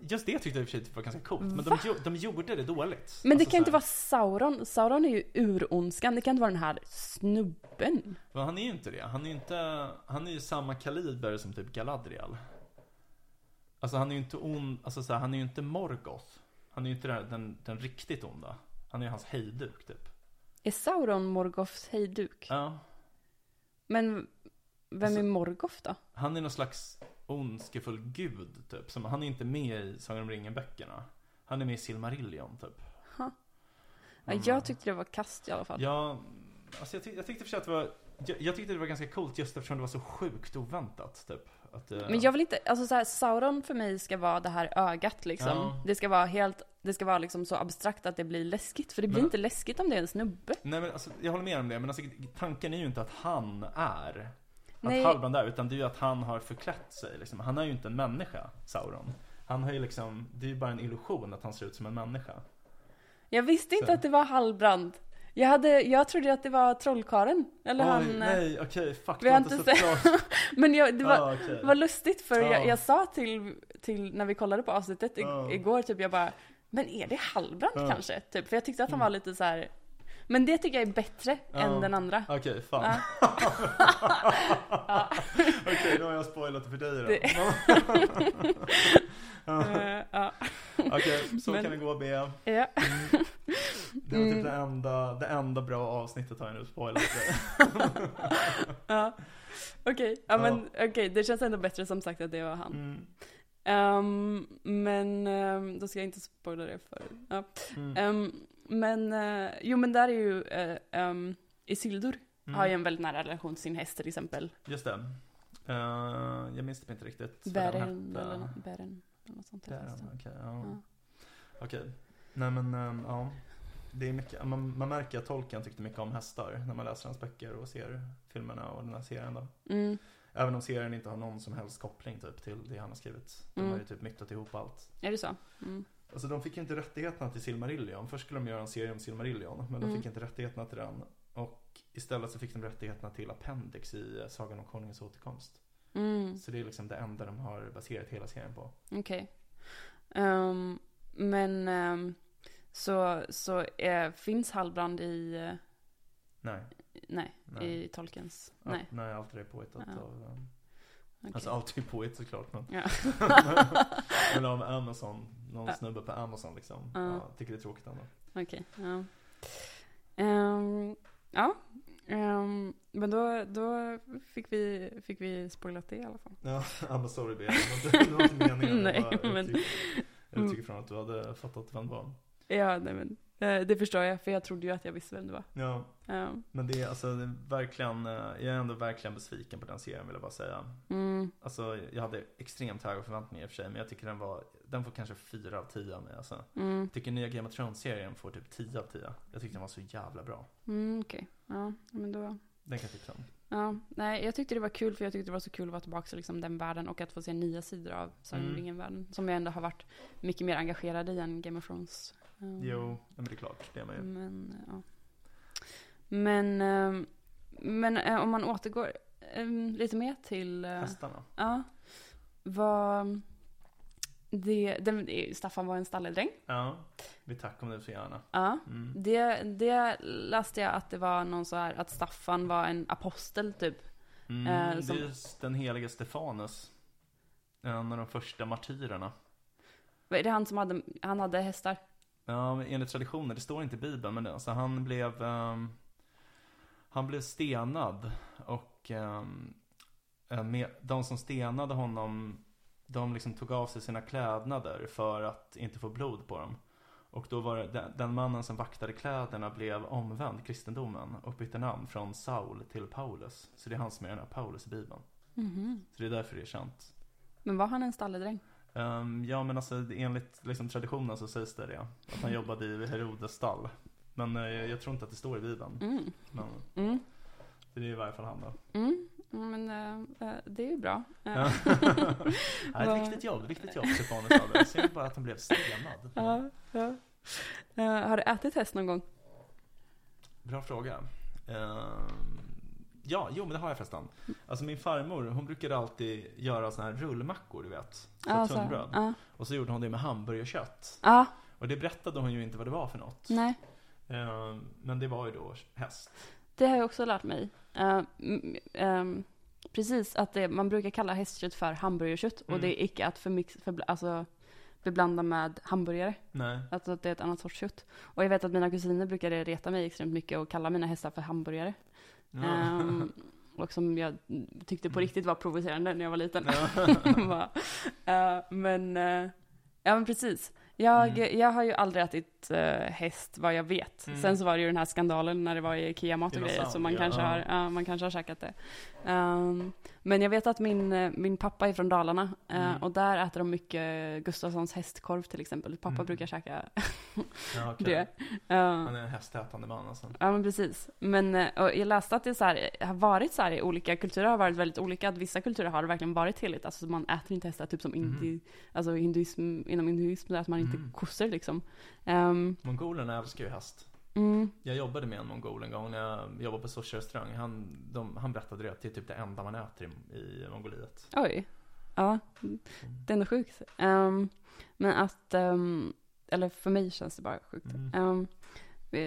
just det tyckte jag i och för sig var ganska coolt. Men de, de gjorde det dåligt. Men det Alltså, kan inte vara Sauron. Sauron är ju urondskan. Det kan inte vara den här snubben. Men han är ju inte det. Han är ju inte, han är ju samma kaliber som typ Galadriel. Alltså han är ju inte ond, alltså så här, han är ju inte Morgoth. Han är ju inte den, den, den riktigt onda. Han är ju hans hejduk typ. Är Sauron Morgoths hejduk? Ja. Men vem Alltså- är Morgoth då? Han är någon slags ondskefull gud typ. Som, han är inte med i Sagan om ringen-böckerna. Han är med i Silmarillion typ. Ja, Mm. jag tyckte det var kast i alla fall. Ja, alltså jag, tyck, jag tyckte för att det var jag, jag tyckte det var ganska coolt just eftersom det var så sjukt oväntat typ. Att, eh, Men jag vill inte, alltså så här, Sauron för mig ska vara det här ögat liksom. Ja. Det ska vara helt, det ska vara liksom så abstrakt att det blir läskigt. För det blir Men- inte läskigt om det är en snubbe. Nej men alltså, jag håller med om det, men alltså, tanken är ju inte att han är att. Halbrand är, utan det är ju att han har förklätt sig liksom. Han är ju inte en människa, Sauron. Han har ju liksom, det är ju bara en illusion att han ser ut som en människa. Jag visste inte Så. att det var Halbrand. Jag, hade, jag trodde att det var trollkaren. Eller Oj, han... eh, nej, okej, fuck. vi har inte så klart. Men jag, det var, Ah, det var lustigt för Ja. jag, jag sa till, till, när vi kollade på avsnittet Ja. igår, typ jag bara, men är det Halbrand Ja. kanske? Typ, för jag tyckte att han Mm. var lite så här. Men det tycker jag är bättre Ja. än den andra. Okej, fan. Okej, då har jag spoilat för dig då. Det- Eh, ja. Okej, så Men- kan det gå B. ja. Det var typ Mm. det enda, det enda bra avsnittet har jag nu spoilat ja. Okej, ja, Ja. men okej, det känns ändå bättre som sagt att det var han. Mm. Ehm, men ehm, då ska jag inte spoila det för. Ja. Mm. Ehm, men, eh, jo men där är ju uh, um, Isildur Mm. har ju en väldigt nära relation till sin häst till exempel. Just det. Eh, jag minns det inte riktigt. vad den Bären hette. eller Bären eller något sånt. Bären, hästen. okej. ja. Ja. Okej. Nej men, ehm, ja. det är mycket, man, man märker att Tolkien tyckte mycket om hästar när man läser hans böcker och ser filmerna och den här serien då. Mm. Även om serien inte har någon som helst koppling typ till det han har skrivit. De Mm. har ju typ mycket ihop allt. Är det så? Mm. Alltså de fick ju inte rättigheterna till Silmarillion. Först skulle de göra en serie om Silmarillion, men de Mm. fick inte rättigheterna till den. Och istället så fick de rättigheterna till Appendix i Sagan om Konungens återkomst. Mm. Så det är liksom det enda de har baserat hela serien på. Okej. Ehm, men ehm, så, så eh, finns Halbrand i, eh, Nej. nej, Nej. i Tolkiens, Ja, nej. nej, allt det är påhittat Ja. av... Um, okej. Alltså påhitt såklart men... Ja. men av Amazon, någon snubbe på Amazon liksom. Ja. Ja, tycker det är tråkigt ändå. Okej, ja. Ehm, ja, ehm, men då, då fick vi, fick vi spoilat det i alla fall. Ja, I'm sorry baby. Det var inte meningen. Nej, jag men- utgick, jag Mm. utgick från att du hade fattat vem det var. Ja, nej men, det förstår jag, för jag trodde ju att jag visste vem det var. Ja, Ehm, men det är alltså det är verkligen, eh, jag är ändå verkligen besviken på den serien vill jag bara säga. mm, Alltså jag hade extremt höga förväntningar i och för sig, men jag tycker den var, den får kanske 4 av 10 av mig alltså. mm, Jag tycker nya Game of Thrones-serien får typ 10 av 10. Jag tyckte den var så jävla bra. mm, okej. Ja, men då, Den kan jag tipsa om. ja, nej, jag tyckte det var kul, för jag tyckte det var så kul att vara tillbaka i liksom den världen och att få se nya sidor av Sagan om Mm. ringen-världen. Som jag ändå har varit mycket mer engagerad i än Game of Thrones. Jo, men det är klart, det är man ju. Men, ja. Men, ehm, men eh, om man återgår ehm, lite mer till... eh, Hästarna. Ja. Vad... Det, det, Staffan var en stalledräng. Ja, vi tackar om det så gärna. Ja. Mm. Det, det läste jag att det var någon så här, att Staffan var en apostel typ. Mm, Eh, det som- är just den helige Stefanus. En av de första martyrerna. Är det han som hade, han hade hästar? Ja, enligt traditionen, det står inte i Bibeln, men alltså han blev ehm, Han blev stenad och eh, med, de som stenade honom De liksom tog av sig sina klädnader för att inte få blod på dem. Och då var det den, mannen som vaktade kläderna blev omvänd kristendomen och bytte namn från Saul till Paulus. Så det är han som är den här Paulus i Bibeln. Mhm. Så det är därför det är känt. Men var han en stalledräng? Ehm, ja men alltså enligt liksom, traditionen så sägs det det. Att han jobbade i Herodes stall. Men eh, jag tror inte att det står i Bibeln. Mm. Men Mm. det är i varje fall han då. Mm. Men eh, det är ju bra. Ja. Ja, ett viktigt jobb, viktigt jobb Stefanus hade. Ser bara att han blev stenad. ja, ja. Eh, har du ätit häst någon gång? Bra fråga. Ehm, ja, jo men det har jag förresten. Alltså min farmor, hon brukade alltid göra såna här rullmackor du vet. Ja, så- tunnbröd. Ja. Och så gjorde hon det med hamburgerkött. Ja, Och det berättade hon ju inte vad det var för något. nej. Ehm, men det var ju då häst. Det har jag också lärt mig. Eh, mm, ehm, precis, att det, man brukar kalla hästkött för hamburgerkött och Mm. det är icke att förmix, för, alltså, beblanda med hamburgare. Nej. Alltså att det är ett annat sorts kött. Och jag vet att mina kusiner brukade reta mig extremt mycket och kalla mina hästar för hamburgare. Ja. Ehm, och som jag tyckte på Mm. riktigt var provocerande när jag var liten. Eh, men, eh, ja men precis. Jag, Mm. jag har ju aldrig ätit uh, häst vad jag vet. Mm. Sen så var det ju den här skandalen när det var i Ikea-mat och grejer, så man Dinosaurier, kanske, ja. har, ja, man kanske har käkat det. Ehm, men jag vet att min, eh, min pappa är från Dalarna eh, Mm. och där äter de mycket Gustafssons hästkorv till exempel. Pappa Mm. brukar käka Ja, okej. det. Eh, Han är en hästätande man alltså. Ja men precis. Men eh, och jag läste att det så här, har varit så här i olika kulturer har varit väldigt olika. Att vissa kulturer har det verkligen varit heligt. Alltså man äter inte hästar, typ som indi, alltså hinduism, inom hinduism, där att man inte Mhm. kossor liksom. Ehm, Mongolerna älskar ju häst. mm, Jag jobbade med en mongol en gång när jag jobbade på sushi-restaurang. Han, de, han berättade det att det är typ det enda man äter i, i Mongoliet. oj. Ja, det är ändå sjukt. Ehm, men att, ehm, eller för mig känns det bara sjukt. Mm.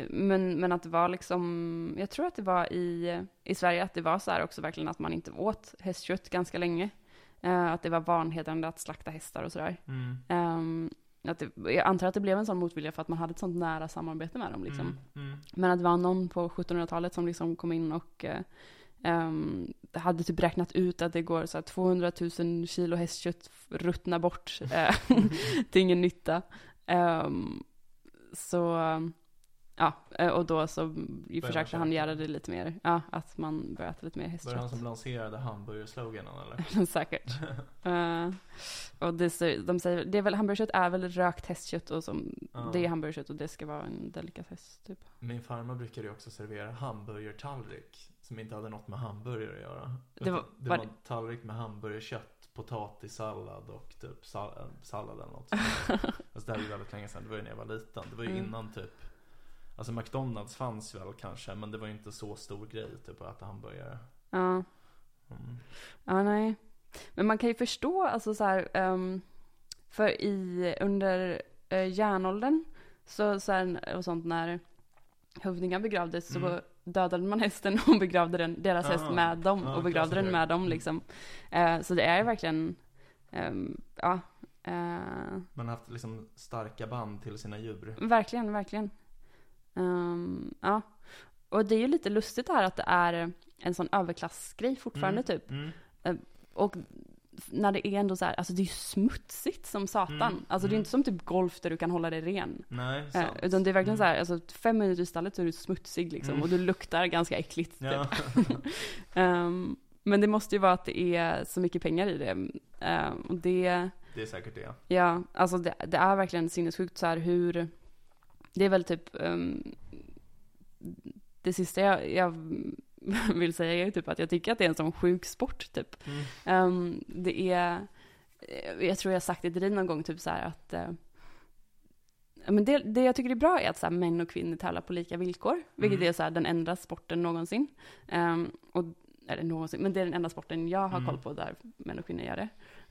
Men, men att det var liksom, jag tror att det var i, i Sverige att det var så här också verkligen att man inte åt hästkött ganska länge. Eh, att det var vanhedrande att slakta hästar och sådär. Mm. Att det, jag antar att det blev en sån motvilja för att man hade ett sånt nära samarbete med dem. Liksom. Mm. Mm. Men att det var någon på 1700-talet som liksom kom in och eh, ehm, hade typ räknat ut att det går så här 200 000 kilo hästkött ruttna bort eh, till ingen nytta. Ehm, så ja, eh, och då så man försökte han göra det lite mer, ja, att man börjar äta lite mer Var det han hästkött. som lanserade hamburgersloganen eller? Säkert. Eh, och det, de säger, det är väl, hamburgerkött är väl rökt hästkött och som, Ja. det är hamburgerkött och det ska vara en delikatess typ. Min farmor brukade ju också servera hamburgertallrik som inte hade något med hamburgare att göra. Det var- det var var tallrik med hamburgerkött, potatissallad och typ sal- eh, sallad eller något. alltså det här är ju väldigt länge sedan, det var ju när jag var liten. Det var ju Mm. innan typ Alltså McDonalds fanns väl kanske, men det var ju inte så stor grej typ att äta hamburgare. Ja. Mm. Ja, nej. Men man kan ju förstå, alltså så här, ehm, för i, under uh, järnåldern, så, så här, och sånt när hövdingar begravdes Mm. så dödade man hästen och begravde den, deras häst Ah. med dem Ja, och begravde den med dem Mm. liksom. Eh, så det är verkligen, ehm, ja, eh, Man har haft liksom starka band till sina djur. verkligen, verkligen. Ehm, ja. Och det är ju lite lustigt det här att det är en sån överklassgrej fortfarande typ. Mm. Och när det är ändå så här, alltså det är ju smutsigt som satan. Mm, Alltså det är mm. inte som typ golf där du kan hålla dig ren. Nej, Eh, sant. utan det är verkligen Mm. så här, alltså fem minuter i stallet så är du smutsig liksom. Mm. Och du luktar ganska äckligt Ja. typ. Ehm, men det måste ju vara att det är så mycket pengar i det. Ehm, och det, det är säkert det. ja, alltså det, det är verkligen sinnessjukt så här hur, det är väl typ, ehm, det sista jag, jag vill säga är typ att jag tycker att det är en sån sjuk sport typ. Mm. Ehm, det är, jag tror jag sagt det till dig någon gång, typ så här att ja, men det, det jag tycker är bra är att så här, män och kvinnor tävlar på lika villkor, vilket Mm. är så här, den enda sporten någonsin. Ehm, och, eller någonsin, men det är den enda sporten jag har Mm. koll på där män och kvinnor gör det.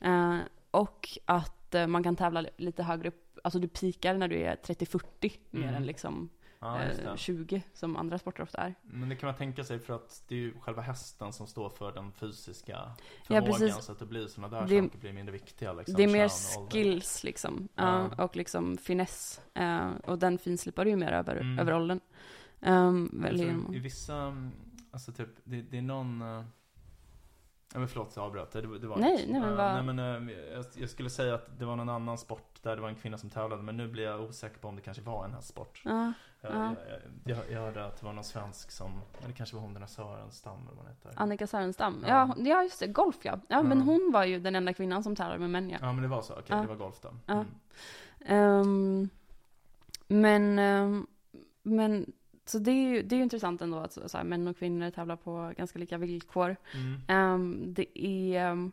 Eh, och att eh, man kan tävla lite högre upp, alltså du pikar när du är 30-40 mer Mm. än liksom Ja, eh, det. 20 som andra sporter ofta är. Men det kan man tänka sig för att det är ju själva hästen som står för den fysiska Ja, förmågan. precis. så att det blir sådana där Det- saker blir mindre viktiga. Liksom, det är mer skills liksom. Ja, Ja. och liksom finess. Eh, och den finslipar du ju mer över, Mm. över åldern. Um, I vissa, mm, alltså typ, det, det är någon eh, Ja men förlåt jag avbröt det, det, var Nej, nej, men Eh, vad- nej, men eh, jag, jag skulle säga att det var någon annan sport där det var en kvinna som tävlade Men nu blir jag osäker på om det kanske var en hästsport Ja, jag, Ja. jag, jag, jag hörde att det var någon svensk som, men det kanske var hon den här Sörenstam eller vad heter Annika Sörenstam. Ja. Ja. Ja, just det. Golf ja. ja. men Ja. hon var ju den enda kvinnan som tävlade med män ja. Ja men det var så, okej Ja. det var golf då. Mm. Ehm, men, ehm, men så det är ju det är ju intressant ändå att så, här, män och kvinnor tävlar på ganska lika villkor. Mm. Ehm, det är ehm,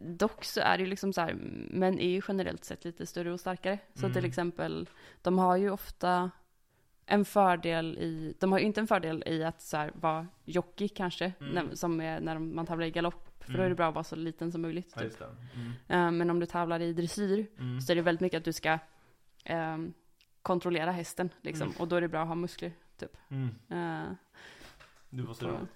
Dock så är det ju liksom så här, män är ju generellt sett lite större och starkare. Så Mm. till exempel, de har ju ofta en fördel i, de har ju inte en fördel i att så här, vara jockey kanske, Mm. när, som är när de- man tävlar i galopp. För då Mm. är det bra att vara så liten som möjligt. Ja Typ. just det mm. Ehm, men om du tävlar i dressyr Mm. så är det väldigt mycket att du ska ehm, kontrollera hästen liksom. Mm. Och då är det bra att ha muskler. Typ. Mm. Eh, Du roligt.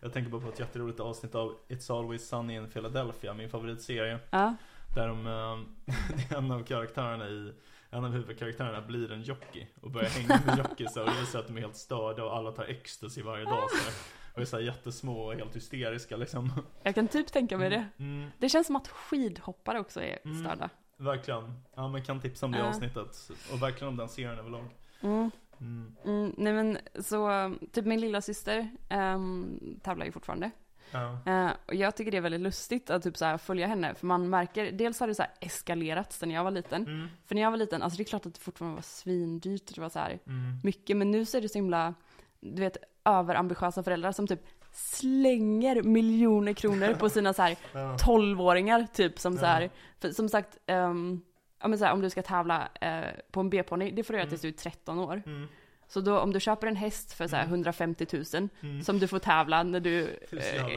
Jag tänker bara på ett jätteroligt avsnitt av It's Always Sunny in Philadelphia, min favoritserie. ja. Där de, eh, en av karaktärerna i, en av huvudkaraktärerna blir en jockey och börjar hänga med jockeysar och det visar att de är helt störda och alla tar ecstasy varje dag så här. Och är så här jättesmå och helt hysteriska liksom. Jag kan typ tänka mig det. Mm, Det känns som att skidhoppare också är Mm. störda. Verkligen. Ja men kan tipsa om det avsnittet. Och verkligen om den serien överlag. Mm. Mm. Mm, nej men så, typ min lilla syster um, tävlar ju fortfarande. Ja. Eh, och jag tycker det är väldigt lustigt att typ så här följa henne. För man märker, dels har det så här eskalerat sen jag var liten. Mm. För när jag var liten, alltså det är klart att det fortfarande var svindyrt och det var så här Mm. mycket. Men nu så är det så himla, du vet, överambitiösa föräldrar som typ slänger miljoner kronor på sina så här Ja. 12-åringar typ som så Ja. här, för, som sagt, ehm, ja men så här, om du ska tävla eh, på en B-ponny, det får du göra tills du är 13 år. Mm. Så då om du köper en häst för så här Mm. 150 000 Mm. som du får tävla när du... Eh.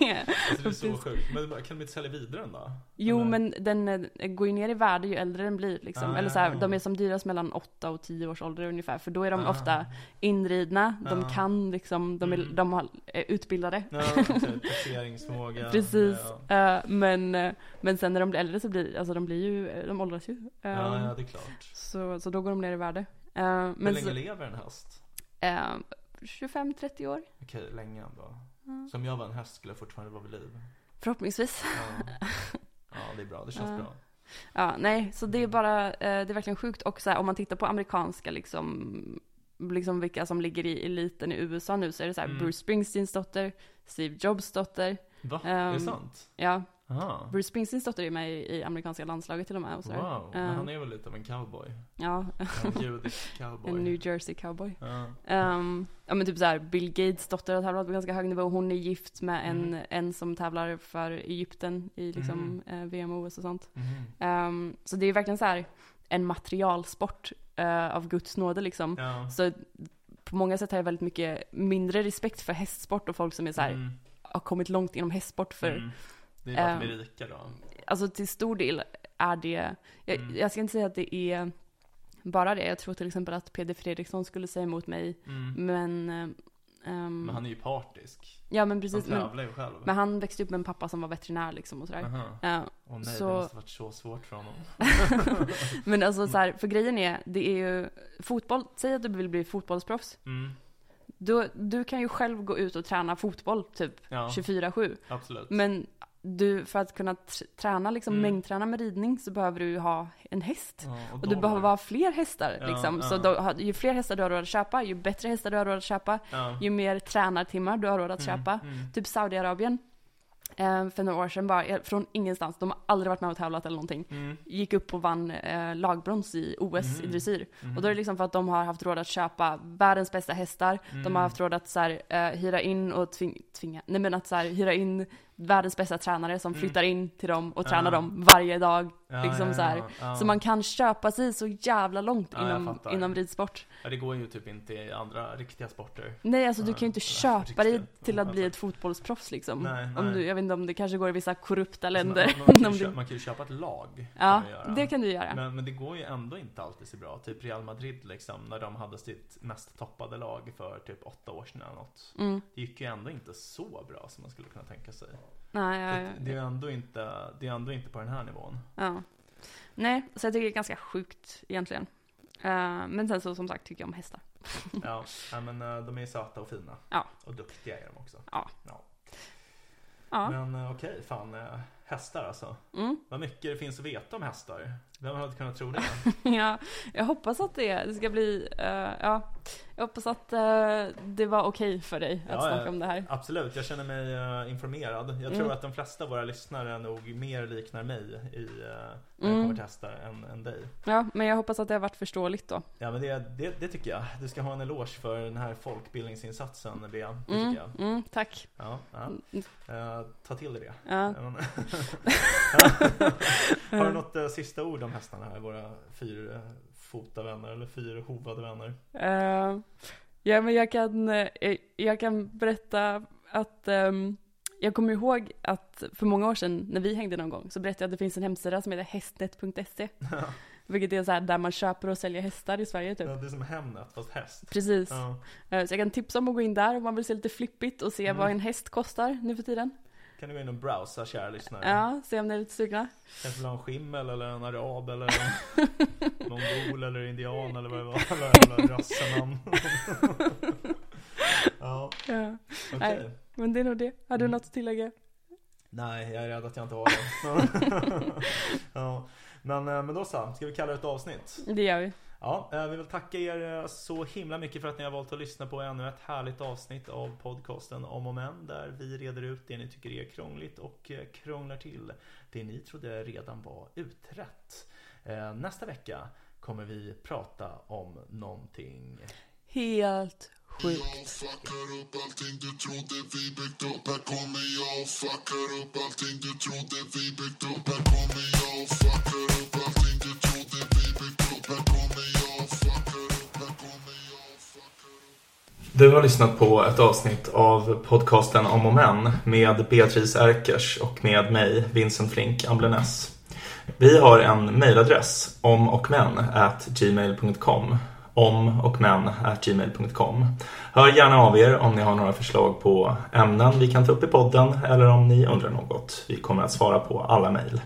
Alltså, det är så sjukt. Men kan de inte sälja vidare den då? jo Eller? men den eh, går ju ner i värde ju äldre den blir liksom. Ah, Eller så här, de är som dyrast mellan 8 och 10 års ålder ungefär. För då är de Ah. ofta inridna, de Ah. kan liksom, de är, Mm. de har, är utbildade. Ja, taxeringsförmåga. Precis. Ja. Eh, men, men sen när de blir äldre så blir, alltså de blir ju, de åldras ju. Ja, ja, det är klart. Så, så då går de ner i värde. Eh, Hur länge så, lever en häst? eh, 25-30 år. Okej, länge ändå. Ja. Så om jag var en häst skulle jag fortfarande vara vid liv. Förhoppningsvis. Ja, ja det är bra. Det känns Ja. bra. Ja, nej, så det är bara, eh, det är verkligen sjukt. Och så här, om man tittar på amerikanska liksom, liksom vilka som ligger i eliten i USA nu så är det så här Mm. Bruce Springsteens dotter, Steve Jobs dotter. Va? är det Ehm, sant? Ja, Aha. Bruce Springsteens dotter är med i, amerikanska landslaget till och med. Och så. Wow, men Eh, han är väl lite av en cowboy. Ja, En judisk cowboy. en New Jersey cowboy. Ja. Ehm, ja men typ så här, Bill Gates dotter har tävlat på ganska hög nivå. Hon är gift med en, Mhm. en som tävlar för Egypten i liksom eh, VM och OS och sånt. Mhm. Ehm, så det är verkligen så här en materialsport eh, av Guds nåde liksom. Ja. Så på många sätt har jag väldigt mycket mindre respekt för hästsport och folk som är så här, Mm. har kommit långt inom hästsport för, Mm. Bara att de är ehm, rika då. alltså till stor del är det, jag, Mm. jag ska inte säga att det är bara det. Jag tror till exempel att Peder Fredriksson skulle säga emot mig, Mm. men ehm, Men han är ju partisk. Ja men Han precis, men, tävlar ju själv. men han växte upp med en pappa som var veterinär liksom och sådär. Aha. Ja, Åh nej, Så- det måste varit så svårt för honom. men alltså så här, för grejen är, det är ju fotboll, säg att du vill bli fotbollsproffs. Mm. Du, du kan ju själv gå ut och träna fotboll typ Ja, 24-7. absolut. Men du, för att kunna tr- träna, liksom Mm. mängdträna med ridning så behöver du ha en häst. Ja, Och du dollar. behöver ha fler hästar Ja, liksom. Så ja. då, har- ju fler hästar du har råd att köpa, ju bättre hästar du har råd att köpa, ju mer tränartimmar du har råd att Mm, köpa. mm. Typ Saudiarabien. Eh, för några år sedan bara, eh, från ingenstans, de har aldrig varit med och tävlat eller någonting. Mm. Gick upp och vann eh, lagbrons i OS i Mhm. dressyr. Mm. Och då är det liksom för att de har haft råd att köpa världens bästa hästar. De Mm. har haft råd att så här, eh, hyra in och tving, tvinga, nej men att så här, hyra in världens bästa tränare som Mm. flyttar in till dem och Ja. tränar dem varje dag. Ja, liksom ja, så här. ja, ja. Så man kan köpa sig så jävla långt Ja, inom, inom ridsport. Ja, det går ju typ inte i andra riktiga sporter. Nej, alltså du Ja, kan ju inte ja, köpa dig riktigt. till att Ja, bli ett fotbollsproffs liksom. Nej, Om nej. du, jag vet inte om det kanske går i vissa korrupta länder. Man, man, kan Om köpa, man kan ju köpa ett lag. ja, det kan du göra. Men, men det går ju ändå inte alltid så bra. Typ Real Madrid liksom, när de hade sitt mest toppade lag för typ åtta år sedan eller något. Mm. Det gick ju ändå inte så bra som man skulle kunna tänka sig. Nej, ja, Det, ja, det, är ändå inte, det är ändå inte på den här nivån. ja. Nej, så jag tycker det är ganska sjukt egentligen. Eh, men sen så som sagt tycker jag om hästar. Ja, men eh, de är söta och fina. Ja. Och duktiga är de också. Ja. ja. Ja. Men eh, okej, fan. eh, Hästar alltså. Mm. Vad mycket det finns att veta om hästar. Vem hade kunnat tro det? ja, jag hoppas att det, det ska bli, eh, ja, jag hoppas att eh, det var okej för dig att Ja, snacka ja. om det här. Absolut, jag känner mig eh, informerad. Jag Mm. tror att de flesta av våra lyssnare nog mer liknar mig i, uh, när Mm. kommer hästar än, än dig. Ja, men jag hoppas att det har varit förståeligt då. Ja men det, det, det tycker jag. Du ska ha en eloge för den här folkbildningsinsatsen Bea. Det Mm, tycker jag. mm, tack. Ja, ta till dig det. Ja. Har du något sista ord om hästarna här? Våra fyrfota vänner eller fyrhovade vänner. Eh, ja, men jag kan, eh, jag kan berätta att ehm, jag kommer ihåg att för många år sedan när vi hängde någon gång så berättade jag att det finns en hemsida som heter hästnet.se. Vilket är så här där man köper och säljer hästar i Sverige typ. Ja, det är som Hemnet fast häst. Precis. Ja. Eh, Så jag kan tipsa om att gå in där om man vill se lite flippigt och se Mm. vad en häst kostar nu för tiden. Kan du gå in och browsa kära lyssnare? Ja, se om ni är lite sugna. Kanske vill ha en skimmel eller en arab eller en mongol eller indian eller vad det var. Eller, rassennamn. ja, Ja. okej. Nej. Men det är nog det. Har du Mm. något att tillägga? Nej, jag är rädd att jag inte har det. ja. Men, eh, men då så, ska vi kalla det ett avsnitt? Det gör vi. Ja, eh, vi vill tacka er eh, så himla mycket för att ni har valt att lyssna på ännu ett härligt avsnitt av podcasten Om och Men där vi reder ut det ni tycker är krångligt och krånglar till det ni trodde redan var utrett. Nästa vecka kommer vi prata om någonting Helt sjukt. fuckar upp allting du trodde vi byggt upp. Här kommer jag och fuckar upp allting du trodde vi byggt upp. Här kommer jag och fuckar upp allting du trodde vi byggt upp. Här kommer jag och fuckar upp Här kommer jag och fuckar upp. Du har lyssnat på ett avsnitt av podcasten Om och Men med Beatrice Erkers och med mig, Vincent Flink Amblenäs. Vi har en mejladress, omochmän gmail.com om och gmail.com. Hör gärna av er om ni har några förslag på ämnen vi kan ta upp i podden eller om ni undrar något. Vi kommer att svara på alla mejl.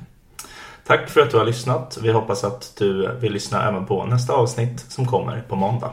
Tack för att du har lyssnat. Vi hoppas att du vill lyssna även på nästa avsnitt som kommer på måndag.